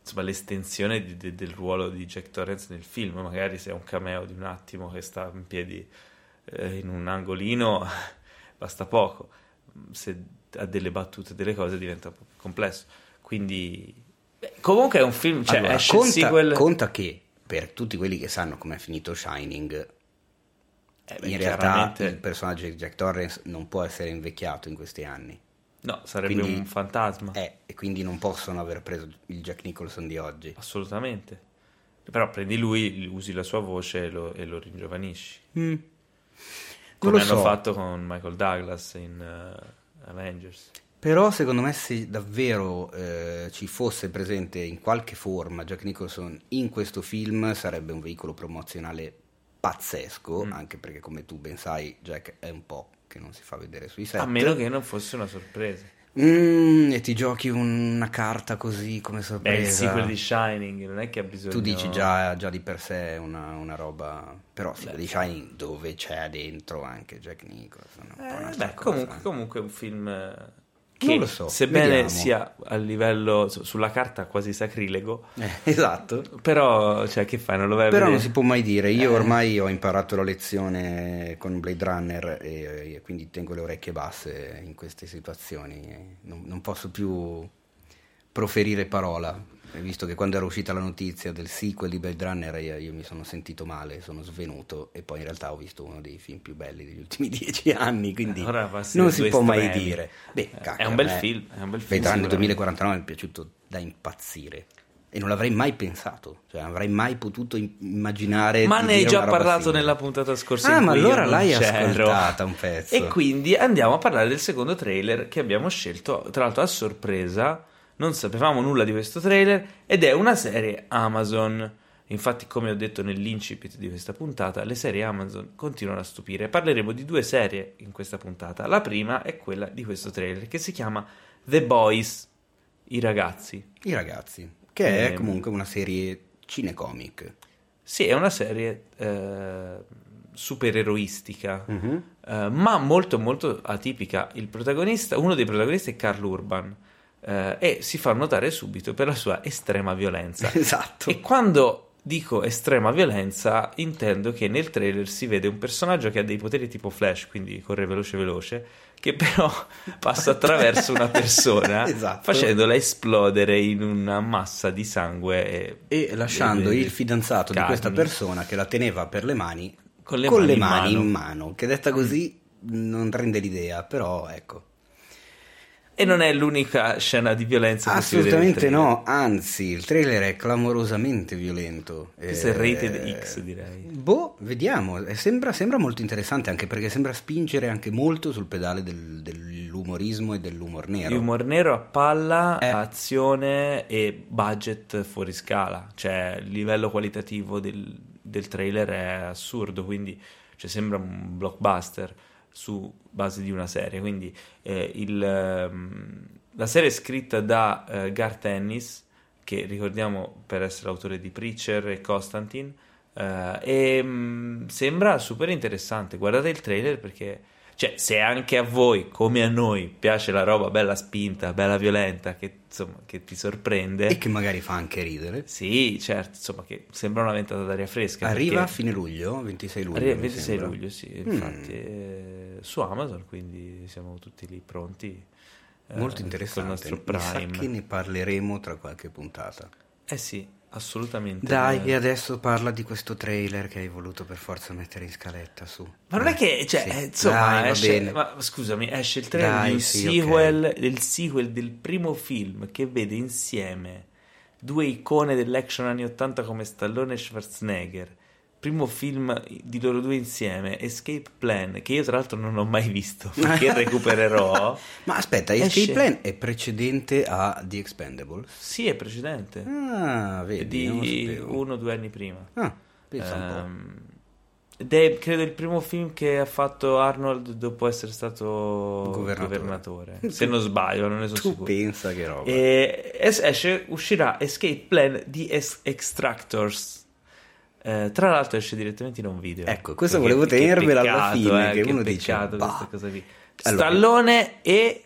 insomma, l'estensione di, de, del ruolo di Jack Torrance nel film, magari se è un cameo di un attimo che sta in piedi eh, in un angolino, basta poco, se ha delle battute, delle cose diventa un po' più complesso. Quindi, comunque è un film, cioè allora, conta, sequel... conta che per tutti quelli che sanno come è finito Shining, eh beh, in realtà il personaggio di Jack Torrance non può essere invecchiato in questi anni. No, sarebbe quindi, un fantasma. Eh, e quindi non possono aver preso il Jack Nicholson di oggi. Assolutamente. Però prendi lui, usi la sua voce e lo, e lo ringiovanisci. Mm. Come hanno so. fatto con Michael Douglas in uh, Avengers. Però secondo me se davvero eh, ci fosse presente in qualche forma Jack Nicholson in questo film sarebbe un veicolo promozionale pazzesco, mm. anche perché come tu ben sai Jack è un po' che non si fa vedere sui set. A meno che non fosse una sorpresa. Mm, e ti giochi una carta così come sorpresa. Beh, il sequel di Shining, non è che ha bisogno... Tu dici già, già di per sé una, una roba... Però il sequel di Shining dove c'è dentro anche Jack Nicholson. Eh, beh, comunque, comunque, è un film che so, sebbene vediamo. sia a livello sulla carta quasi sacrilego eh, esatto. però cioè che fai? Non lo vai però non si può mai dire. Io eh. ormai ho imparato la lezione con Blade Runner e, e, quindi tengo le orecchie basse in queste situazioni. Non, non posso più proferire parola visto che quando era uscita la notizia del sequel di Blade Runner io, mi sono sentito male, sono svenuto e poi in realtà ho visto uno dei film più belli degli ultimi dieci anni, quindi non si può mai dire. Beh, cacca, è, un bel film, è un bel film. Blade Runner 2049 mi è piaciuto da impazzire e non l'avrei mai pensato, cioè avrei mai potuto immaginare. Ma ne hai già parlato simile. nella puntata scorsa. Ah, ma allora l'hai c'ero. ascoltata un pezzo. E quindi andiamo a parlare del secondo trailer che abbiamo scelto, tra l'altro a sorpresa non sapevamo nulla di questo trailer ed è una serie Amazon. Infatti, come ho detto nell'incipit di questa puntata, le serie Amazon continuano a stupire. Parleremo di due serie in questa puntata. La prima è quella di questo trailer che si chiama The Boys, i ragazzi. I ragazzi, che è ehm, comunque una serie cinecomic. Sì, è una serie eh, supereroistica, uh-huh. eh, ma molto molto atipica. Il protagonista, uno dei protagonisti è Carl Urban eh, e si fa notare subito per la sua estrema violenza. Esatto. E quando dico estrema violenza, intendo che nel trailer si vede un personaggio che ha dei poteri tipo Flash, quindi corre veloce veloce, che però passa attraverso una persona esatto. facendola esplodere in una massa di sangue e, e lasciando e, il fidanzato carni. di questa persona che la teneva per le mani con le con mani, le mani in, mano. in mano, che detta così non rende l'idea, però ecco. E non è l'unica scena di violenza che Assolutamente no, anzi, il trailer è clamorosamente violento. Questo è eh, rated X, direi. Boh, vediamo. Eh, sembra, sembra, molto interessante anche perché sembra spingere anche molto sul pedale del, dell'umorismo e dell'umor nero. L'umor nero a palla, eh. azione e budget fuori scala. Cioè, il livello qualitativo del, del trailer è assurdo, quindi cioè sembra un blockbuster su base di una serie, quindi eh, il, ehm, la serie è scritta da eh, Garth Ennis, che ricordiamo per essere l'autore di Preacher e Constantine, eh, e mh, mm, sembra super interessante, guardate il trailer perché cioè, se anche a voi, come a noi, piace la roba bella spinta, bella violenta, che insomma che ti sorprende. E che magari fa anche ridere. Sì, certo, insomma, che sembra una ventata d'aria fresca. Arriva a fine luglio, 26 luglio. Arriva 26 luglio, sì, infatti, mm. su Amazon, quindi siamo tutti lì pronti. Eh, Molto eh, interessante. Con il nostro Prime. Mi sa che ne parleremo tra qualche puntata. Eh sì, Assolutamente. Dai, e adesso parla di questo trailer che hai voluto per forza mettere in scaletta su. Ma non è che, cioè, sì. Eh, insomma, Dai, esce, ma, scusami, esce il trailer Dai, di un sì, sequel, okay. del sequel del primo film che vede insieme due icone dell'action anni 80 come Stallone e Schwarzenegger primo film di loro due insieme, Escape Plan, che io tra l'altro non ho mai visto, che recupererò. Ma aspetta, Escape esce... Plan è precedente a The Expendables? Sì, è precedente. Ah, vedi, di uno o due anni prima. Ah, pensa um, ed è credo il primo film che ha fatto Arnold dopo essere stato governatore. governatore. Se non sbaglio, non ne sono tu sicuro. pensa che roba. E esce, uscirà Escape Plan di Extractors eh, tra l'altro esce direttamente in un video. Ecco, questo volevo tenervela alla fine, eh, che, che uno dice, questa cosa qui. Allora, Stallone e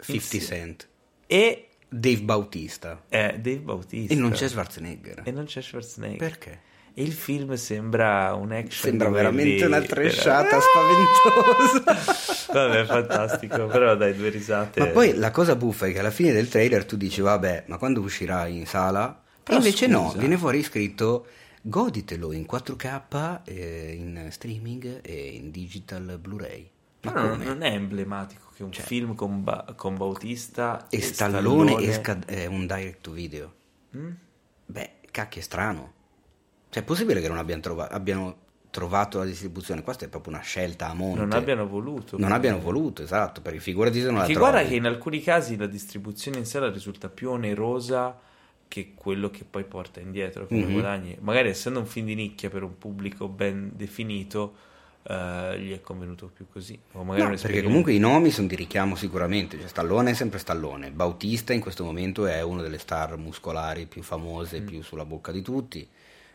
50 Cent e Dave Bautista. Eh, Dave Bautista. E non c'è Schwarzenegger. E non c'è Schwarzenegger. Perché? E il film sembra un action. Sembra veramente una tresciata spaventosa. Vabbè, fantastico. Però dai, due risate. Ma poi la cosa buffa è che alla fine del trailer tu dici, vabbè, ma quando uscirà in sala? Però e invece scusa. no, viene fuori scritto goditelo in 4K, eh, in streaming e in digital Blu-ray. Ma Però come? non è emblematico che un cioè, film con, ba- con, Bautista e, e Stallone, Stallone... esca eh, un direct to video. Mm? Beh, cacchio è strano. Cioè, è possibile che non abbiano, trova- abbiano trovato la distribuzione? Questa è proprio una scelta a monte. Non abbiano voluto. Non abbiano voluto, esatto, perché figurati se non perché la trovi. guarda che in alcuni casi la distribuzione in sé risulta più onerosa che quello che poi porta indietro come mm-hmm. guadagni. Magari essendo un film di nicchia per un pubblico ben definito, uh, gli è convenuto più così. O magari no, perché comunque i nomi sono di richiamo sicuramente. Cioè, Stallone è sempre Stallone. Bautista in questo momento è una delle star muscolari più famose, mm. più sulla bocca di tutti.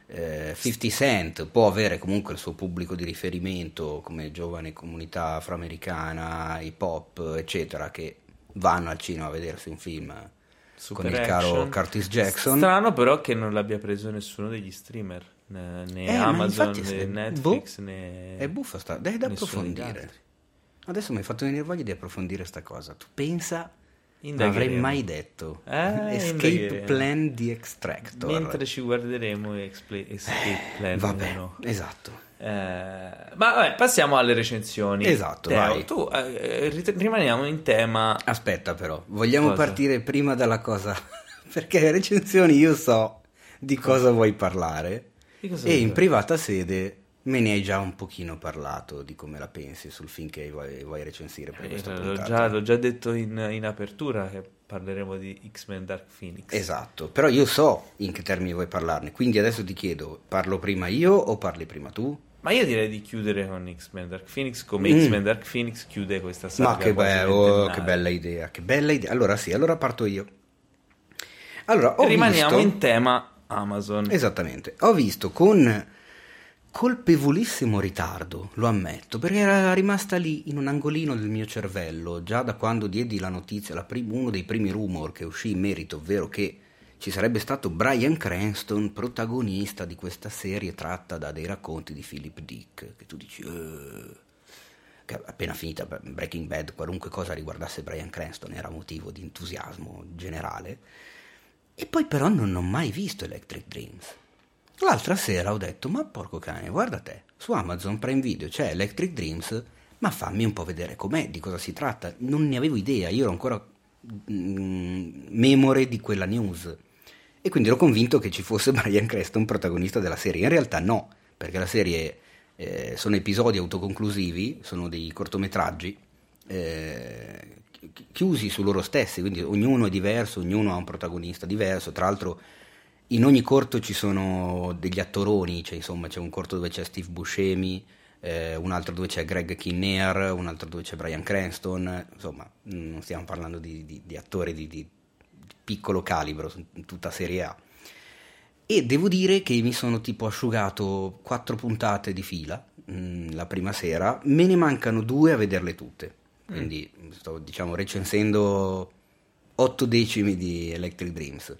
Eh, 50 Cent può avere comunque il suo pubblico di riferimento come giovane comunità afroamericana, hip hop, eccetera, che vanno al cinema a vedersi un film Super con il action. caro Curtis Jackson. Strano però che non l'abbia preso nessuno degli streamer, né, né eh, Amazon, né Netflix, boh, né... È buffa sta, dai da approfondire. Adesso mi hai fatto venire voglia di approfondire questa cosa. Tu pensa... Non avrei mai detto eh, Escape Plan di Extractor mentre ci guarderemo Escape Plan vabbè no. esatto eh, ma vabbè, passiamo alle recensioni. Esatto, Teo, vai. Tu eh, rimaniamo in tema. Aspetta, però, vogliamo cosa? partire prima dalla cosa. Perché le recensioni io so di cosa, cosa vuoi parlare. Cosa e in privata sede me ne hai già un pochino parlato di come la pensi sul film che vuoi, vuoi recensire per eh, questa l'ho già, l'ho già, detto in, in, apertura che parleremo di X-Men Dark Phoenix. Esatto, però io so in che termini vuoi parlarne, quindi adesso ti chiedo, parlo prima io o parli prima tu? Ma io direi di chiudere con X-Men Dark Phoenix come mm. X-Men Dark Phoenix chiude questa saga. Ma che, be- oh, che bella idea, che bella idea. Allora sì, allora parto io. Allora, Rimaniamo visto... in tema Amazon. Esattamente. Ho visto con colpevolissimo ritardo, lo ammetto, perché era rimasta lì in un angolino del mio cervello già da quando diedi la notizia, la prim- uno dei primi rumor che uscì in merito, ovvero che ci sarebbe stato Brian Cranston, protagonista di questa serie tratta da dei racconti di Philip Dick, che tu dici... Uh, che appena finita Breaking Bad, qualunque cosa riguardasse Brian Cranston era motivo di entusiasmo generale. E poi però non ho mai visto Electric Dreams. L'altra sera ho detto, ma porco cane, guarda te, su Amazon Prime Video c'è Electric Dreams, ma fammi un po' vedere com'è, di cosa si tratta. Non ne avevo idea, io ero ancora mm, memore di quella news. E quindi ero convinto che ci fosse Brian Creston protagonista della serie. In realtà no, perché la serie eh, sono episodi autoconclusivi, sono dei cortometraggi eh, chiusi su loro stessi, quindi ognuno è diverso, ognuno ha un protagonista diverso. Tra l'altro in ogni corto ci sono degli attoroni, cioè insomma c'è un corto dove c'è Steve Buscemi, eh, un altro dove c'è Greg Kinnear, un altro dove c'è Brian Cranston, insomma, non stiamo parlando di, di, di attori di, di, piccolo calibro, tutta serie A. E devo dire che mi sono tipo asciugato quattro puntate di fila mh, mm, la prima sera, me ne mancano due a vederle tutte, quindi mm. sto diciamo recensendo otto decimi di Electric Dreams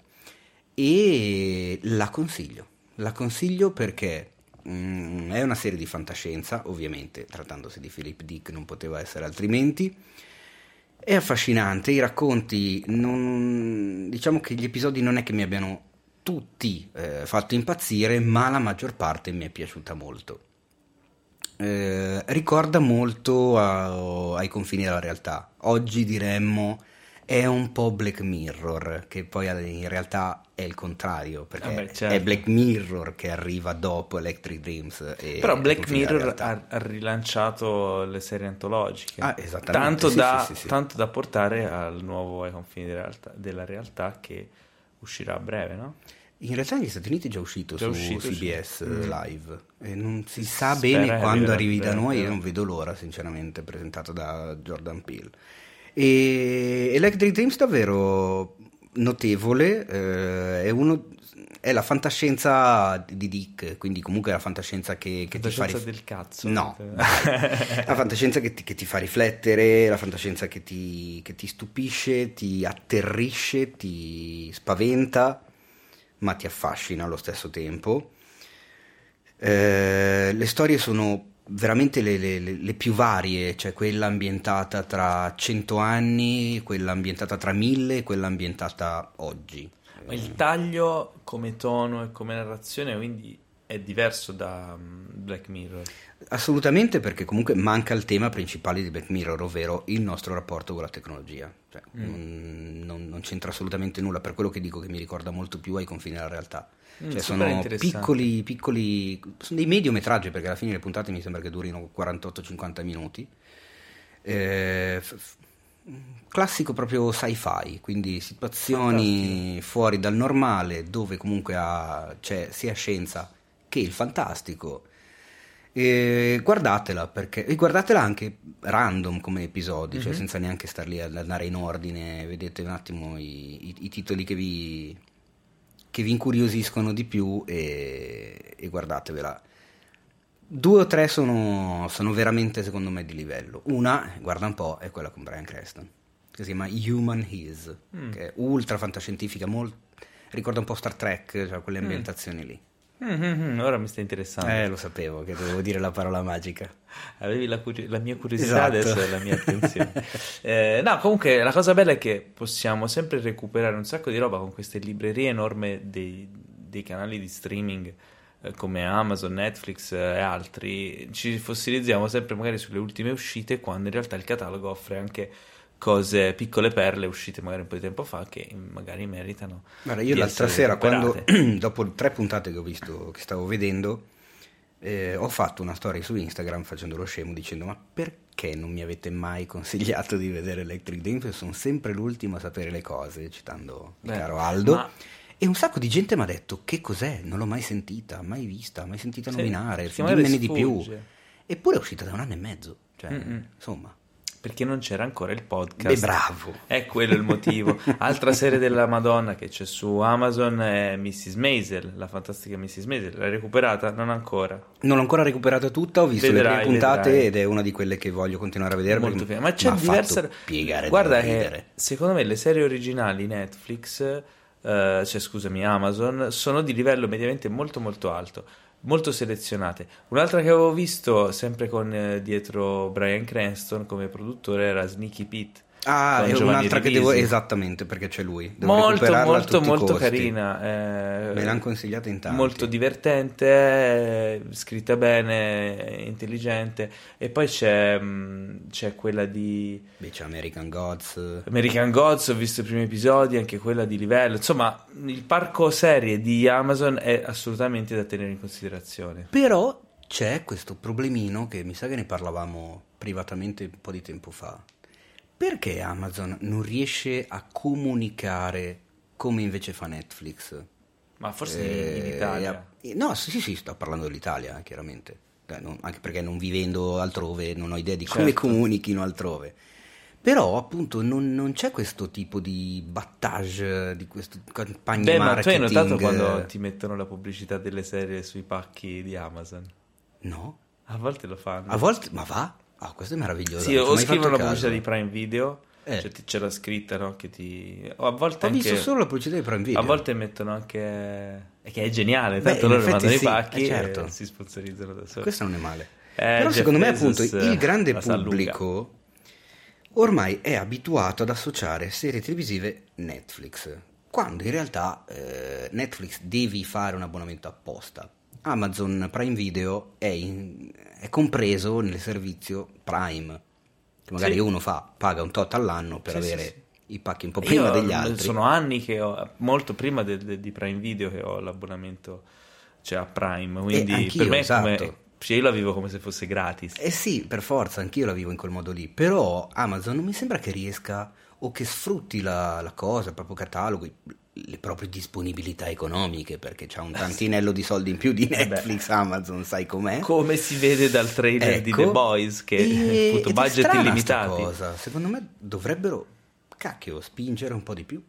e la consiglio, la consiglio perché Mm, è una serie di fantascienza, ovviamente, trattandosi di Philip Dick non poteva essere altrimenti. È affascinante, i racconti, non, diciamo che gli episodi non è che mi abbiano tutti eh, fatto impazzire, ma la maggior parte mi è piaciuta molto. Eh, ricorda molto a, ai confini della realtà. Oggi diremmo è un po' Black Mirror, che poi in realtà è il contrario, perché Vabbè, certo. è Black Mirror che arriva dopo Electric Dreams. Però Black Mirror ha, ha, rilanciato le serie antologiche, ah, esattamente. Tanto, sì, da, sì, sì, tanto, da, portare al nuovo Ai confini della realtà, della realtà che uscirà a breve, no? In realtà negli Stati Uniti è già uscito già su uscito, CBS sì. Mm. Live e non si sa Spera bene quando arrivi da noi, io non vedo l'ora sinceramente, presentato da Jordan Peele. E Electric Dreams davvero notevole, eh, è, uno, è, la fantascienza di Dick, quindi comunque è la fantascienza che, che ti fa rif- del cazzo. No, la fantascienza che ti, che ti, fa riflettere, la fantascienza che ti, che ti stupisce, ti atterrisce, ti spaventa, ma ti affascina allo stesso tempo. Eh, le storie sono veramente le, le, le, più varie, cioè quella ambientata tra cento anni, quella ambientata tra mille e quella ambientata oggi. Ma il taglio come tono e come narrazione quindi è diverso da um, Black Mirror? Assolutamente perché comunque manca il tema principale di Black Mirror, ovvero il nostro rapporto con la tecnologia. Cioè, mm. non, non, c'entra assolutamente nulla, per quello che dico che mi ricorda molto più ai confini della realtà. Mm, cioè, sono piccoli, piccoli, sono dei mediometraggi perché alla fine le puntate mi sembra che durino 48-50 minuti. Eh, classico proprio sci-fi, quindi situazioni Fantastico. fuori dal normale dove comunque ha, c'è sia scienza che il fantastico. E guardatela perché e guardatela anche random come episodi, mm-hmm. cioè mhm. senza neanche star lì ad andare in ordine, vedete un attimo i, i, i titoli che vi, che vi incuriosiscono di più e, e guardatevela. Due o tre sono, sono, veramente, secondo me, di livello. Una, guarda un po', è quella con Brian Creston, che si chiama Human His, mm. che è ultra fantascientifica, molto, ricorda un po' Star Trek, cioè quelle mm. ambientazioni mm. lì. Mm-hmm, ora mi sta interessando. Eh, lo sapevo che dovevo dire la parola magica. Avevi la, curi- la mia curiosità, esatto. adesso è la mia attenzione. eh, no, comunque la cosa bella è che possiamo sempre recuperare un sacco di roba con queste librerie enormi dei, dei canali di streaming eh, come Amazon, Netflix eh, e altri. Ci fossilizziamo sempre magari sulle ultime uscite quando in realtà il catalogo offre anche cose, piccole perle uscite magari un po' di tempo fa che magari meritano. Guarda, io l'altra sera, quando, dopo tre puntate che ho visto, che stavo vedendo, eh, ho fatto una storia su Instagram facendo lo scemo dicendo ma perché non mi avete mai consigliato di vedere Electric Dreams? Sono sempre l'ultimo a sapere le cose, citando il caro Aldo. Ma... E un sacco di gente mi ha detto che cos'è, non l'ho mai sentita, mai vista, mai sentita sì, nominare, dimmene di più. Eppure è uscita da un anno e mezzo, cioè, insomma perché non c'era ancora il podcast. Beh, bravo. È quello il motivo. Altra serie della Madonna che c'è su Amazon è Mrs. Maisel, la fantastica Mrs. Maisel. L'hai recuperata? Non ancora. Non l'ho ancora recuperata tutta, ho visto vedrai, le prime puntate vedrai. ed è una di quelle che voglio continuare a vedere. Molto bene. Ma c'è diversa... piegare Guarda che secondo me le serie originali Netflix, eh, cioè scusami Amazon, sono di livello mediamente molto molto alto molto selezionate. Un'altra che avevo visto, sempre con eh, dietro Brian Cranston come produttore, era Sneaky Pete. Ah, è un'altra che devo esattamente perché c'è lui. Devo molto, molto, molto carina. Eh, Me l'hanno consigliata in tanti. Molto divertente, scritta bene, intelligente. E poi c'è, mm, c'è quella di. Beh, c'è American Gods. American Gods, ho visto i primi episodi, anche quella di livello. Insomma, il parco serie di Amazon è assolutamente da tenere in considerazione. Però c'è questo problemino che mi sa che ne parlavamo privatamente un po' di tempo fa perché Amazon non riesce a comunicare come invece fa Netflix? Ma forse eh, in Italia. no, sì, sì, sto parlando dell'Italia, chiaramente. eh, non, anche perché non vivendo altrove non ho idea di Certo. come comunichino altrove. Però appunto non, non c'è questo tipo di battage, di queste campagne Beh, ma tu hai notato quando ti mettono la pubblicità delle serie sui pacchi di Amazon? No? A volte lo fanno. A volte... Ma va? Ah, questo è meraviglioso. Sì, o scrivono la pubblicità di Prime Video, Eh. cioè c'è la scritta, no? Che ti... O a volte Ho anche... visto solo la pubblicità di Prime Video. A volte mettono anche... E che è geniale, tanto loro mandano sì, i pacchi eh, certo. e si sponsorizzano da soli. Questo non è male. Eh, Però secondo me appunto il grande pubblico ormai è abituato ad associare serie televisive Netflix, quando in realtà eh, Netflix devi fare un abbonamento apposta. Amazon Prime Video è, in- è compreso nel servizio Prime, che magari Sì. uno fa, paga un tot all'anno per Sì, avere sì. i pacchi un po' Io, prima degli mm, altri. Sono anni che ho, molto prima de- de- di Prime Video che ho l'abbonamento, cioè a Prime, quindi anch'io, per me esatto. come... Cioè io la vivo come se fosse gratis. Eh sì, per forza, anch'io la vivo in quel modo lì, però Amazon non mi sembra che riesca o che sfrutti la, la cosa, il proprio catalogo, le proprie disponibilità economiche, perché c'ha un tantinello di soldi in più di Eh. Netflix, Amazon, sai com'è? Come si vede dal trailer di Ecco. The Boys, che E- appunto è budget strana illimitati. cosa. Secondo me dovrebbero, cacchio, spingere un po' di più.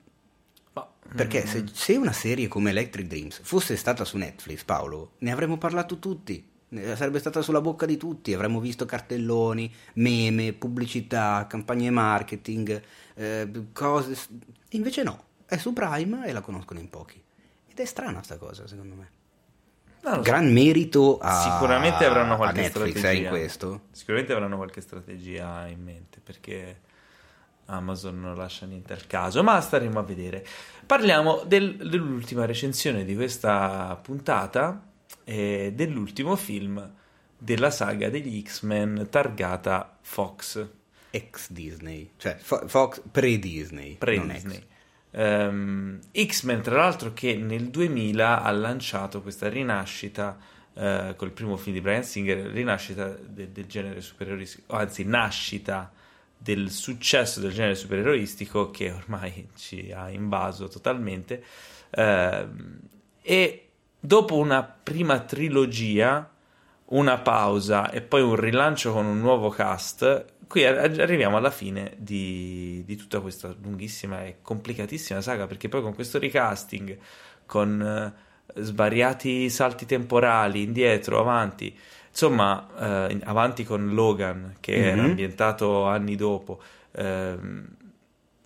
Ma- Perché mm, se, se una serie come Electric Dreams fosse stata su Netflix, Paolo, ne avremmo parlato tutti. Sarebbe stata sulla bocca di tutti, avremmo visto cartelloni, meme, pubblicità, campagne marketing, eh, cose. Invece no, è su Prime e la conoscono in pochi. Ed è strana sta cosa, secondo me. so. Gran merito a Sicuramente avranno qualche Netflix eh, strategia. in questo. Sicuramente avranno qualche strategia in mente perché Amazon non lascia niente al caso, ma staremo a vedere. Parliamo del- dell'ultima recensione di questa puntata e dell'ultimo film della saga degli X-Men targata Fox, Ex Disney, cioè Fo- Fox pre-Disney. pre-Disney. Ehm, X-Men, tra l'altro, che nel 2000 ha lanciato questa rinascita eh, col primo film di Brian Singer, rinascita de- del genere supereroistico, anzi, nascita del successo del genere supereroistico che ormai ci ha invaso totalmente. Ehm, e dopo una prima trilogia, una pausa e poi un rilancio con un nuovo cast, qui ar- arriviamo alla fine di, di tutta questa lunghissima e complicatissima saga, perché poi con questo recasting, con eh, svariati salti temporali, indietro, avanti, insomma, eh, avanti con Logan, che era Mhm. ambientato anni dopo, ehm,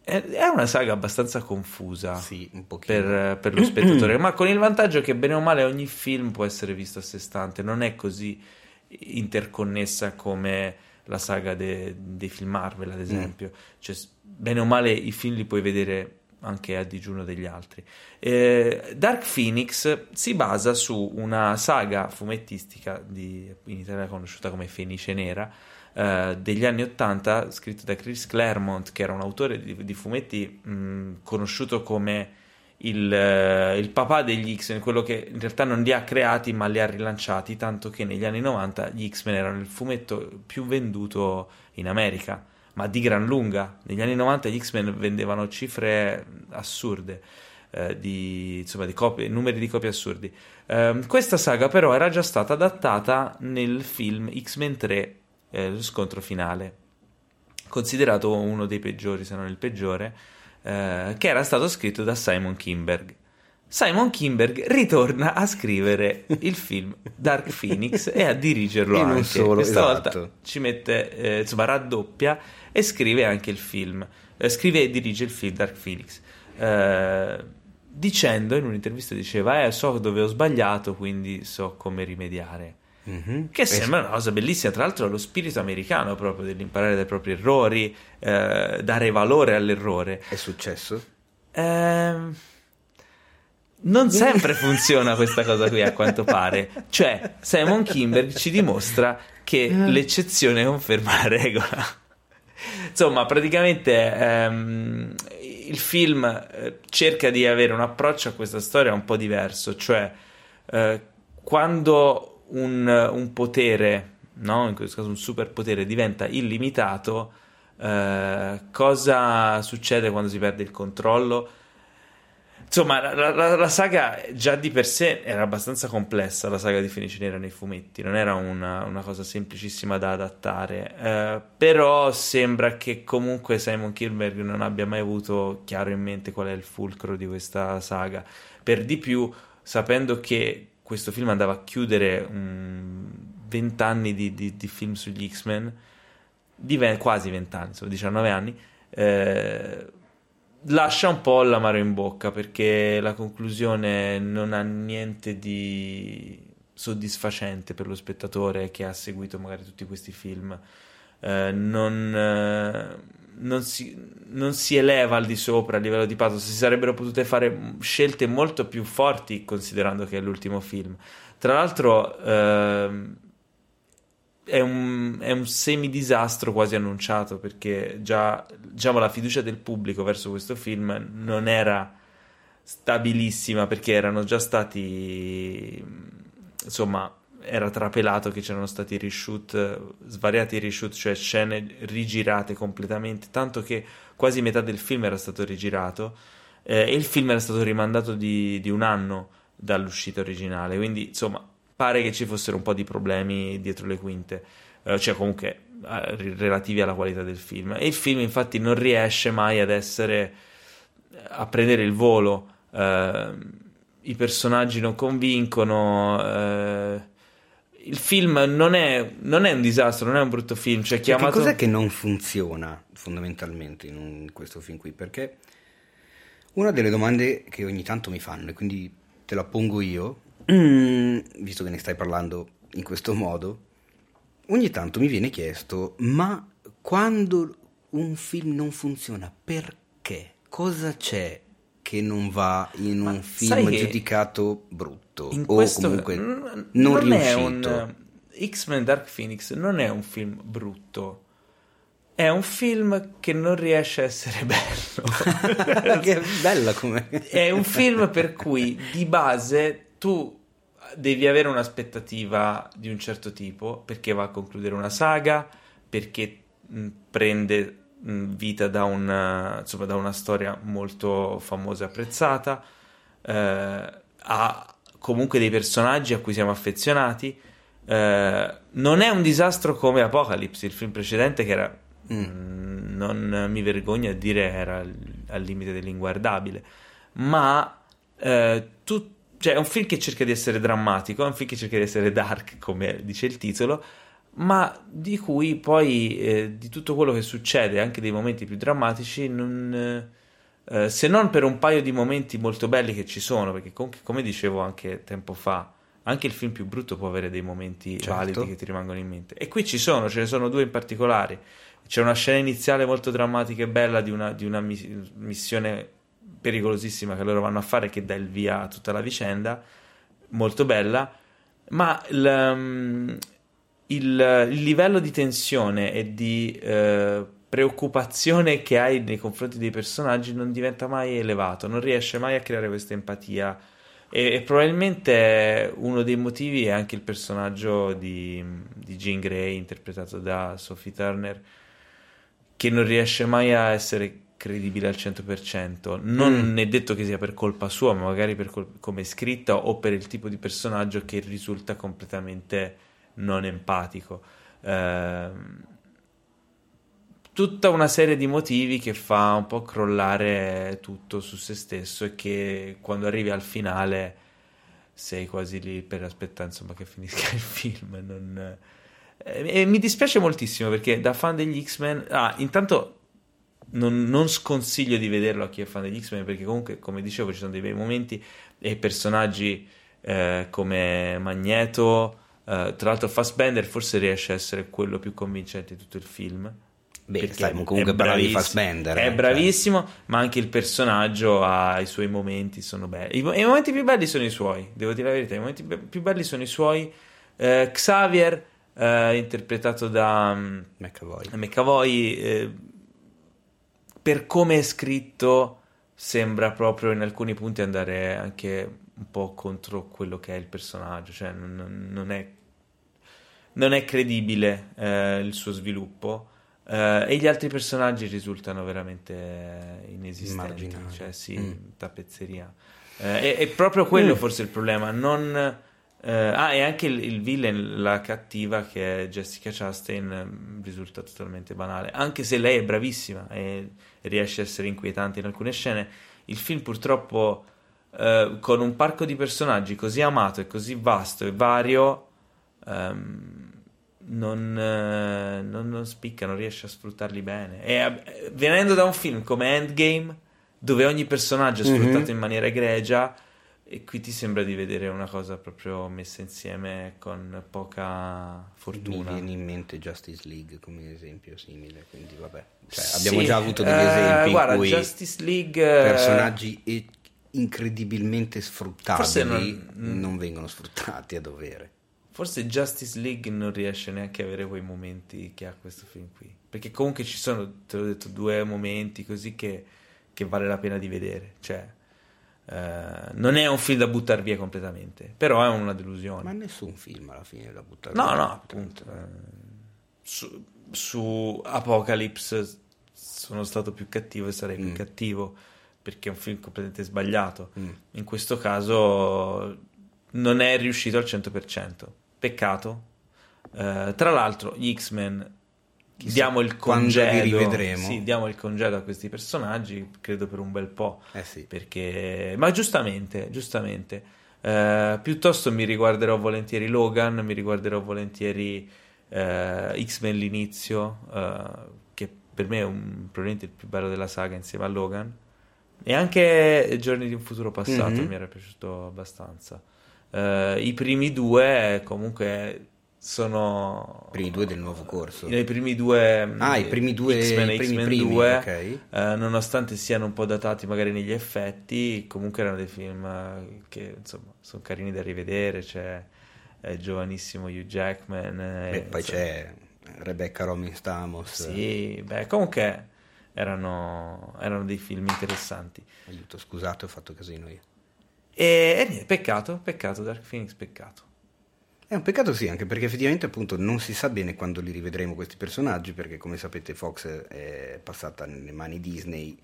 è, una saga abbastanza confusa Sì, per, per lo spettatore, ma con il vantaggio che bene o male ogni film può essere visto a sé stante, non è così interconnessa come la saga de- dei film Marvel, ad esempio. Cioè, s- bene o male i film li puoi vedere anche a digiuno degli altri. Eh, Dark Phoenix si basa su una saga fumettistica di, in Italia conosciuta come Fenice Nera, eh, degli anni 80 scritto da Chris Claremont che era un autore di, di fumetti mh, conosciuto come il, eh, il papà degli X-Men quello che in realtà non li ha creati ma li ha rilanciati tanto che negli anni 90 gli X-Men erano il fumetto più venduto in America ma di gran lunga. Negli anni 90 gli X-Men vendevano cifre assurde eh, di, insomma, di copie, numeri di copie assurdi. Ehm, questa saga però era già stata adattata nel film X-Men 3 eh, lo scontro finale, considerato uno dei peggiori, se non il peggiore, eh, che era stato scritto da Simon Kinberg. Simon Kinberg ritorna a scrivere il film Dark Phoenix e a dirigerlo E anche. solo, Questa esatto. volta ci mette, eh, insomma, raddoppia e scrive anche il film. Eh, scrive e dirige il film Dark Phoenix. Eh, dicendo in un'intervista diceva eh so dove ho sbagliato quindi so come rimediare Mhm. che Eh, sembra una cosa bellissima, tra l'altro lo spirito americano proprio dell'imparare dai propri errori, eh, dare valore all'errore. È successo? Ehm, non sempre funziona questa cosa qui, a quanto pare. Cioè, Simon Kimberg ci dimostra che l'eccezione conferma la regola. Insomma, praticamente ehm, il film eh, cerca di avere un approccio a questa storia un po' diverso, cioè eh, quando un, un potere, no? in questo caso un superpotere, diventa illimitato, eh, cosa succede quando si perde il controllo? Insomma, la, la, la, saga già di per sé era abbastanza complessa, la saga di Fenice Nera nei fumetti, non era una, una cosa semplicissima da adattare, eh, però sembra che comunque Simon Kilberg non abbia mai avuto chiaro in mente qual è il fulcro di questa saga, per di più sapendo che questo film andava a chiudere vent'anni di, di, di, film sugli X-Men, di quasi vent'anni, insomma 19 anni, eh, lascia un po' l'amaro in bocca perché la conclusione non ha niente di soddisfacente per lo spettatore che ha seguito magari tutti questi film. Eh, non, eh, non, si, non, si, eleva al di sopra a livello di pathos. Si sarebbero potute fare scelte molto più forti considerando che è l'ultimo film. Tra l'altro, eh, è un, è un semidisastro quasi annunciato perché già diciamo, la fiducia del pubblico verso questo film non era stabilissima perché erano già stati insomma era trapelato che c'erano stati reshoot svariati reshoot cioè scene rigirate completamente tanto che quasi metà del film era stato rigirato eh, e il film era stato rimandato di, di un anno dall'uscita originale quindi insomma pare che ci fossero un po' di problemi dietro le quinte, eh, cioè comunque eh, relativi alla qualità del film. E il film infatti non riesce mai ad essere a prendere il volo. Eh, I personaggi non convincono. Il film non è, non è, un disastro, non è un brutto film. Cioè, chiamato... Che cos'è che non funziona fondamentalmente in, un, in questo film qui? Perché una delle domande che ogni tanto mi fanno, e quindi te la pongo io, Mm, visto che ne stai parlando in questo modo, ogni tanto mi viene chiesto, ma quando un film non funziona, perché? Cosa c'è che non va in un ma film giudicato brutto o questo, comunque non, non riuscito? Un, X-Men Dark Phoenix non è un film brutto. È un film che non riesce a essere bello. che bella come. è un film per cui di base tu devi avere un'aspettativa di un certo tipo perché va a concludere una saga, perché mh, prende mh, vita da una, insomma, da una, storia molto famosa e apprezzata, eh, ha comunque dei personaggi a cui siamo affezionati. Eh, non è un disastro come Apocalypse, il film precedente che era, mm. non mi vergogno a dire, era al limite dell'inguardabile, ma eh, tutto cioè, è un film che cerca di essere drammatico, è un film che cerca di essere dark, come dice il titolo, ma di cui poi eh, di tutto quello che succede, anche dei momenti più drammatici, non, eh, se non per un paio di momenti molto belli che ci sono, perché com- come dicevo anche tempo fa, anche il film più brutto può avere dei momenti certo. validi che ti rimangono in mente. E qui ci sono, ce ne sono due in particolare. C'è una scena iniziale molto drammatica e bella di una, di una missione pericolosissima che loro vanno a fare che dà il via a tutta la vicenda, molto bella, ma il, um, il, il livello di tensione e di uh, preoccupazione che hai nei confronti dei personaggi non diventa mai elevato, non riesce mai a creare questa empatia. E, e probabilmente uno dei motivi è anche il personaggio di, di Jean Grey, interpretato da Sophie Turner, che non riesce mai a essere credibile al 100%. Non mm. è detto che sia per colpa sua, ma magari per col- come è scritta o per il tipo di personaggio che risulta completamente non empatico. Eh, tutta una serie di motivi che fa un po' crollare tutto su se stesso e che quando arrivi al finale sei quasi lì per aspettare insomma che finisca il film. Non... E mi dispiace moltissimo perché da fan degli X-Men... Ah, intanto non, non, sconsiglio di vederlo a chi è fan degli X-Men perché comunque, come dicevo, ci sono dei bei momenti e personaggi eh, come Magneto, eh, tra l'altro Fassbender forse riesce a essere quello più convincente di tutto il film. Beh, stiamo comunque parlando di Fassbender. È eh, bravissimo, cioè. ma anche il personaggio ha i suoi momenti, sono belli. I, I, momenti più belli sono i suoi, devo dire la verità, i momenti più belli sono i suoi. Eh, Xavier, eh, interpretato da um, McAvoy, McAvoy eh, per come è scritto sembra proprio in alcuni punti andare anche un po' contro quello che è il personaggio, cioè non, non, è, non è, credibile eh, il suo sviluppo. Eh, e gli altri personaggi risultano veramente inesistenti, Marginali. cioè sì, Mm. tappezzeria. Eh, è, è proprio quello Mm. forse il problema, non... eh, ah, e anche il, il villain, la cattiva che è Jessica Chastain, mm, risulta totalmente banale, anche se lei è bravissima e riesce a essere inquietante in alcune scene. Il film purtroppo eh, con un parco di personaggi così amato e così vasto e vario ehm, non, eh, non- non spicca, non riesce a sfruttarli bene. E eh, venendo da un film come Endgame, dove ogni personaggio è Mhm. sfruttato in maniera egregia, e qui ti sembra di vedere una cosa proprio messa insieme con poca Mi fortuna. viene in mente Justice League come esempio simile, quindi vabbè. Cioè, Sì, abbiamo già avuto degli eh, esempi guarda, in cui Justice League personaggi e- incredibilmente sfruttabili non... non- vengono sfruttati a dovere. Forse Justice League non riesce neanche a avere quei momenti che ha questo film qui. Perché comunque ci sono, te l'ho detto, due momenti così che, che vale la pena di vedere. Cioè, eh, non è un film da buttare via completamente, però è una delusione. Ma nessun film alla fine da buttare No, via. no, appunto. eh, su, su Apocalypse sono stato più cattivo e sarei più Mm. cattivo perché è un film completamente sbagliato. Mm. In questo caso non è riuscito al 100%. Peccato. Eh, tra l'altro, gli X-Men Chissà diamo il congedo. Sì, diamo il congedo a questi personaggi, credo per un bel po'. Eh sì. Perché, ma giustamente, giustamente, eh, piuttosto mi riguarderò volentieri Logan, mi riguarderò volentieri eh, X-Men l'inizio, che per me è un- probabilmente il più bello della saga insieme a Logan, e anche Giorni di un futuro passato Mhm. mi era piaciuto abbastanza. Eh, I primi due comunque sono... I primi due del nuovo corso. I primi due... Ah, i primi due, X-Men e X-Men primi, 2, ok. eh, nonostante siano un po' datati magari negli effetti, comunque erano dei film eh, che insomma sono carini da rivedere. C'è il giovanissimo Hugh Jackman. eh, E poi insomma. c'è Rebecca Romin Stamos. Sì, beh, comunque erano, erano dei film interessanti. Aiuto, scusate, ho fatto casino io. E, niente, peccato, peccato, Dark Phoenix, peccato. È un peccato sì, anche perché effettivamente appunto non si sa bene quando li rivedremo questi personaggi, perché come sapete Fox è passata nelle mani Disney,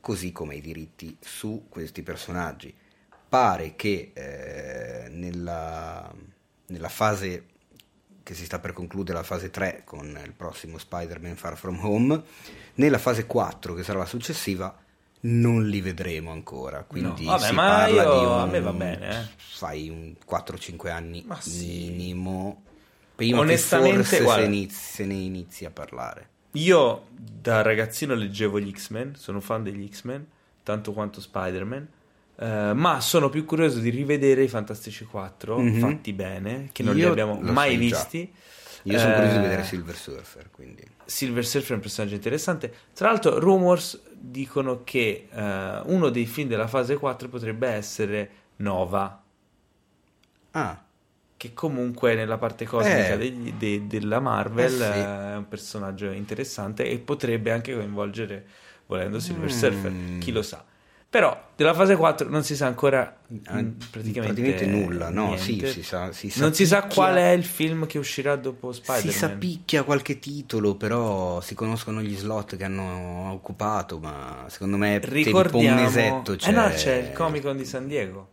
così come i diritti su questi personaggi. Pare che eh, nella, nella fase che si sta per concludere, la fase 3 con il prossimo Spider-Man Far From Home, nella fase 4 che sarà la successiva non li vedremo ancora, quindi No, vabbè, si ma parla io- di un, a me va bene, eh. fai un 4-5 anni Ma sì. minimo prima Onestamente, che guarda. se, inizi- se ne inizi a parlare. Io da ragazzino leggevo gli X-Men, sono fan degli X-Men, tanto quanto Spider-Man, eh, ma sono più curioso di rivedere i Fantastici 4 Mhm. fatti bene, che non li Io abbiamo lo mai sai visti. Io sono curioso di Eh, vedere Silver Surfer, quindi Silver Surfer è un personaggio interessante. Tra l'altro, rumors dicono che eh, uno dei film della fase 4 potrebbe essere Nova, Ah, che comunque nella parte cosmica Eh. degli- de- della Marvel Eh sì. eh, è un personaggio interessante e potrebbe anche coinvolgere, volendo, Silver Mm. Surfer, chi lo sa. Però della fase 4 non si sa ancora mm, praticamente, nulla, no, sì, si sa, si non si sa picchia- qual è il film che uscirà dopo Spider-Man. Si sapicchia qualche titolo, però si conoscono gli slot che hanno occupato, ma secondo me per un po' un Ricordiamo... mesetto c'è... Eh no, c'è il Comic Con di San Diego.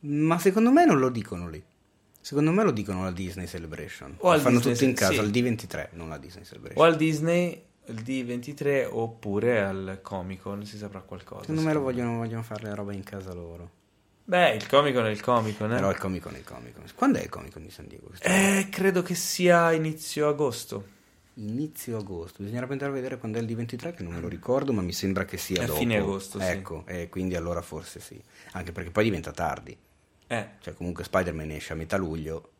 Ma secondo me non lo dicono lì. Secondo me lo dicono alla Disney Celebration. O al fanno Disney tutto in casa, sì. al D23, non alla Disney O Celebration. al Disney, il D23, oppure al Comic Con, si saprà qualcosa. Secondo me lo vogliono, vogliono fare le robe in casa loro. Beh, il Comic Con è il Comic Con, eh? Però il Comic Con è il Comic Con. Quando è il Comic Con di San Diego? Eh, credo che sia inizio agosto. Inizio agosto. Bisognerebbe andare a vedere quando è il D23, che non me lo ricordo, ma mi sembra che sia È dopo. fine agosto, sì. Ecco, e quindi allora forse sì. Anche perché poi diventa tardi. Eh, Cioè comunque Spider-Man esce a metà luglio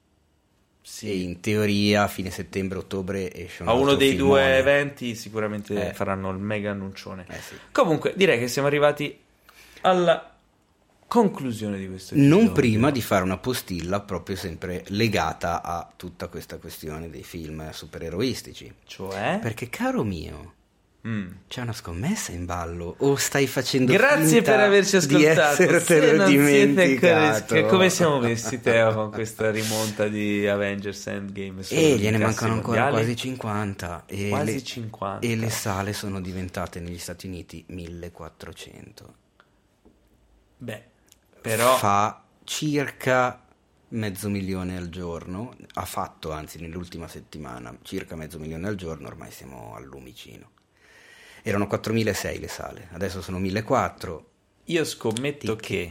sì. in teoria a fine settembre-ottobre esce un A uno dei due filmone. eventi sicuramente Eh. faranno il mega annuncione. Eh sì. Comunque, direi che siamo arrivati alla conclusione di questo Non episodio. prima di fare una postilla proprio sempre legata a tutta questa questione dei film supereroistici. Cioè? Perché caro mio, Mm. C'è una scommessa in ballo o stai facendo Grazie per averci di ascoltato. Se essertelo non siete dimenticato? ancora- come siamo messi Teo con questa rimonta di Avengers Endgame? E di gliene mancano ancora mondiali? quasi 50 e, Quasi le, 50. e le sale sono diventate negli Stati Uniti 1400. Beh, però fa circa mezzo milione al giorno, ha fatto anzi nell'ultima settimana circa mezzo milione al giorno, ormai siamo al lumicino. Erano 4.600 le sale, adesso sono 1.400. io scommetto che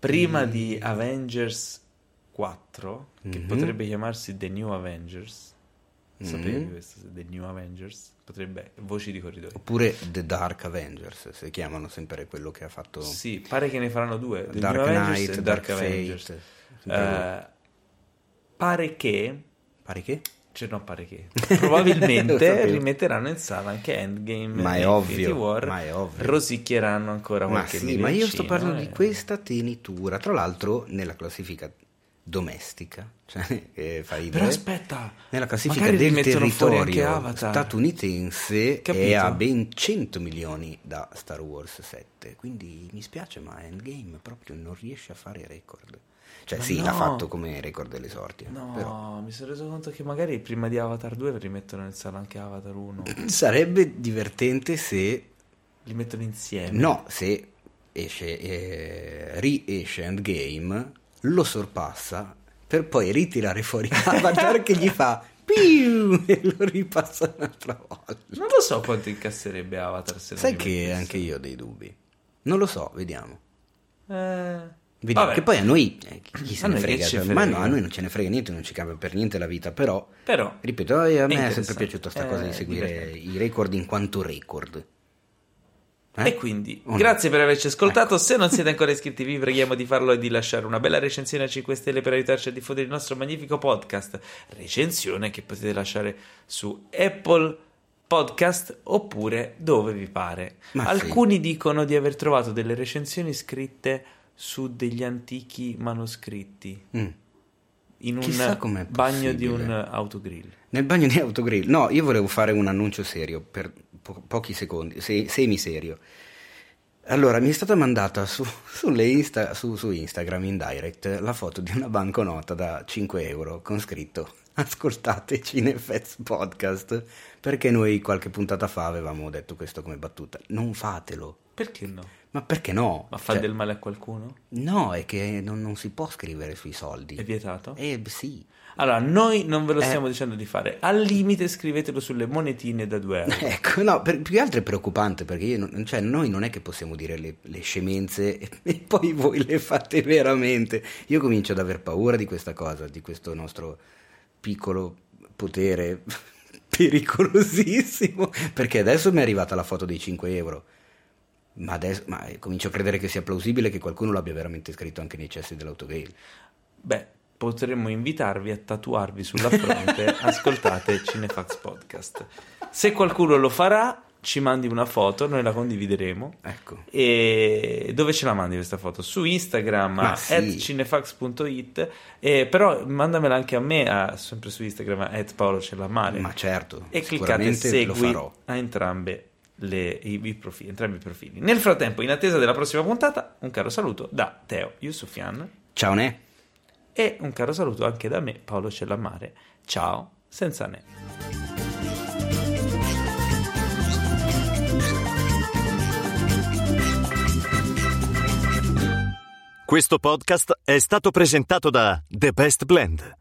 prima di Avengers 4, che Mhm. potrebbe chiamarsi The New Avengers, sapevi Mhm. questo? The New Avengers? Potrebbe, voci di corridoio. Oppure The Dark Avengers, se chiamano sempre quello che ha fatto Sì, pare che ne faranno due, The Dark New Avengers Knight, e Dark, Dark, Avengers. Eh, pare che. Pare che? Cioè no pare che, Lo probabilmente rimetteranno in sala anche Endgame Ma è ovvio, War, ma è ovvio. rosicchieranno ancora Ma qualche sì, ma io sto parlando e- di questa tenitura, tra l'altro nella classifica domestica, cioè che fa ridere. Però aspetta, Nella classifica del territorio statunitense Capito? è a ben 100 milioni da Star Wars 7, quindi mi spiace ma Endgame proprio non riesce a fare record. Cioè Ma sì, no. l'ha fatto come record dell'esordio, No, però mi sono reso conto che magari prima di Avatar 2 rimettono in sala anche Avatar 1. sarebbe divertente se Li mettono insieme. no, se esce eh, riesce Endgame, lo sorpassa per poi ritirare fuori Avatar che gli fa piu e lo ripassa un'altra volta. Non lo so quanto incasserebbe Avatar se Sai che anche io ho dei dubbi. Non lo so, vediamo. Eh, Vediamo. Che poi a noi eh, chi se A ne frega, ci cioè, frega? ma no, a noi non ce ne frega niente, non ci cambia per niente la vita, però Però, ripeto, eh, a me è, sempre piaciuta sta cosa di Eh, seguire i record in quanto record. Eh? E quindi, O no? grazie per averci ascoltato. Se non siete ancora iscritti, vi preghiamo di farlo e di lasciare una bella recensione a 5 stelle per aiutarci a diffondere il nostro magnifico podcast. Recensione che potete lasciare su Apple Podcast oppure dove vi pare. Ma sì. Alcuni dicono di aver trovato delle recensioni scritte su degli antichi manoscritti Mm. in un bagno di un autogrill. Nel bagno di autogrill. No, io volevo fare un annuncio serio per po- pochi secondi, se- semi-serio. Allora, mi è stata mandata su, sulle Insta- su- su Instagram in direct la foto di una banconota da 5 euro con scritto Ascoltate Cinefets Podcast perché noi qualche puntata fa avevamo detto questo come battuta. Non fatelo. Perché no? Ma perché no? Ma fa Cioè, del male a qualcuno? No, è che non, non si può scrivere sui soldi. È vietato? Eh sì. Allora, noi non ve lo Eh. stiamo dicendo di fare. Al limite scrivetelo sulle monetine da 2 euro. Ecco, no, per- più che altro è preoccupante perché non- cioè, noi non è che possiamo dire le, le scemenze e, e poi voi le fate veramente. Io comincio ad aver paura di questa cosa, di questo nostro piccolo potere pericolosissimo, perché adesso mi è arrivata la foto dei 5 euro. Ma adesso ma comincio a credere che sia plausibile che qualcuno l'abbia veramente scritto anche nei cessi dell'autogrill. Beh, potremmo invitarvi a tatuarvi sulla fronte ascoltate Cinefax Podcast. Se qualcuno lo farà, ci mandi una foto, noi la condivideremo. Ecco. E dove ce la mandi questa foto? Su Instagram Ma sì. cinefax.it e però mandamela anche a me a- sempre su Instagram a paolocellamare Ma certo, e cliccate segui farò. a entrambe le- i, i profili, entrambi i profili. Nel frattempo, in attesa della prossima puntata, un caro saluto da Teo Yusufian Ciao Ne. e un caro saluto anche da me, Paolo Cellammare. Ciao, senza ne. Questo podcast è stato presentato da The Best Blend,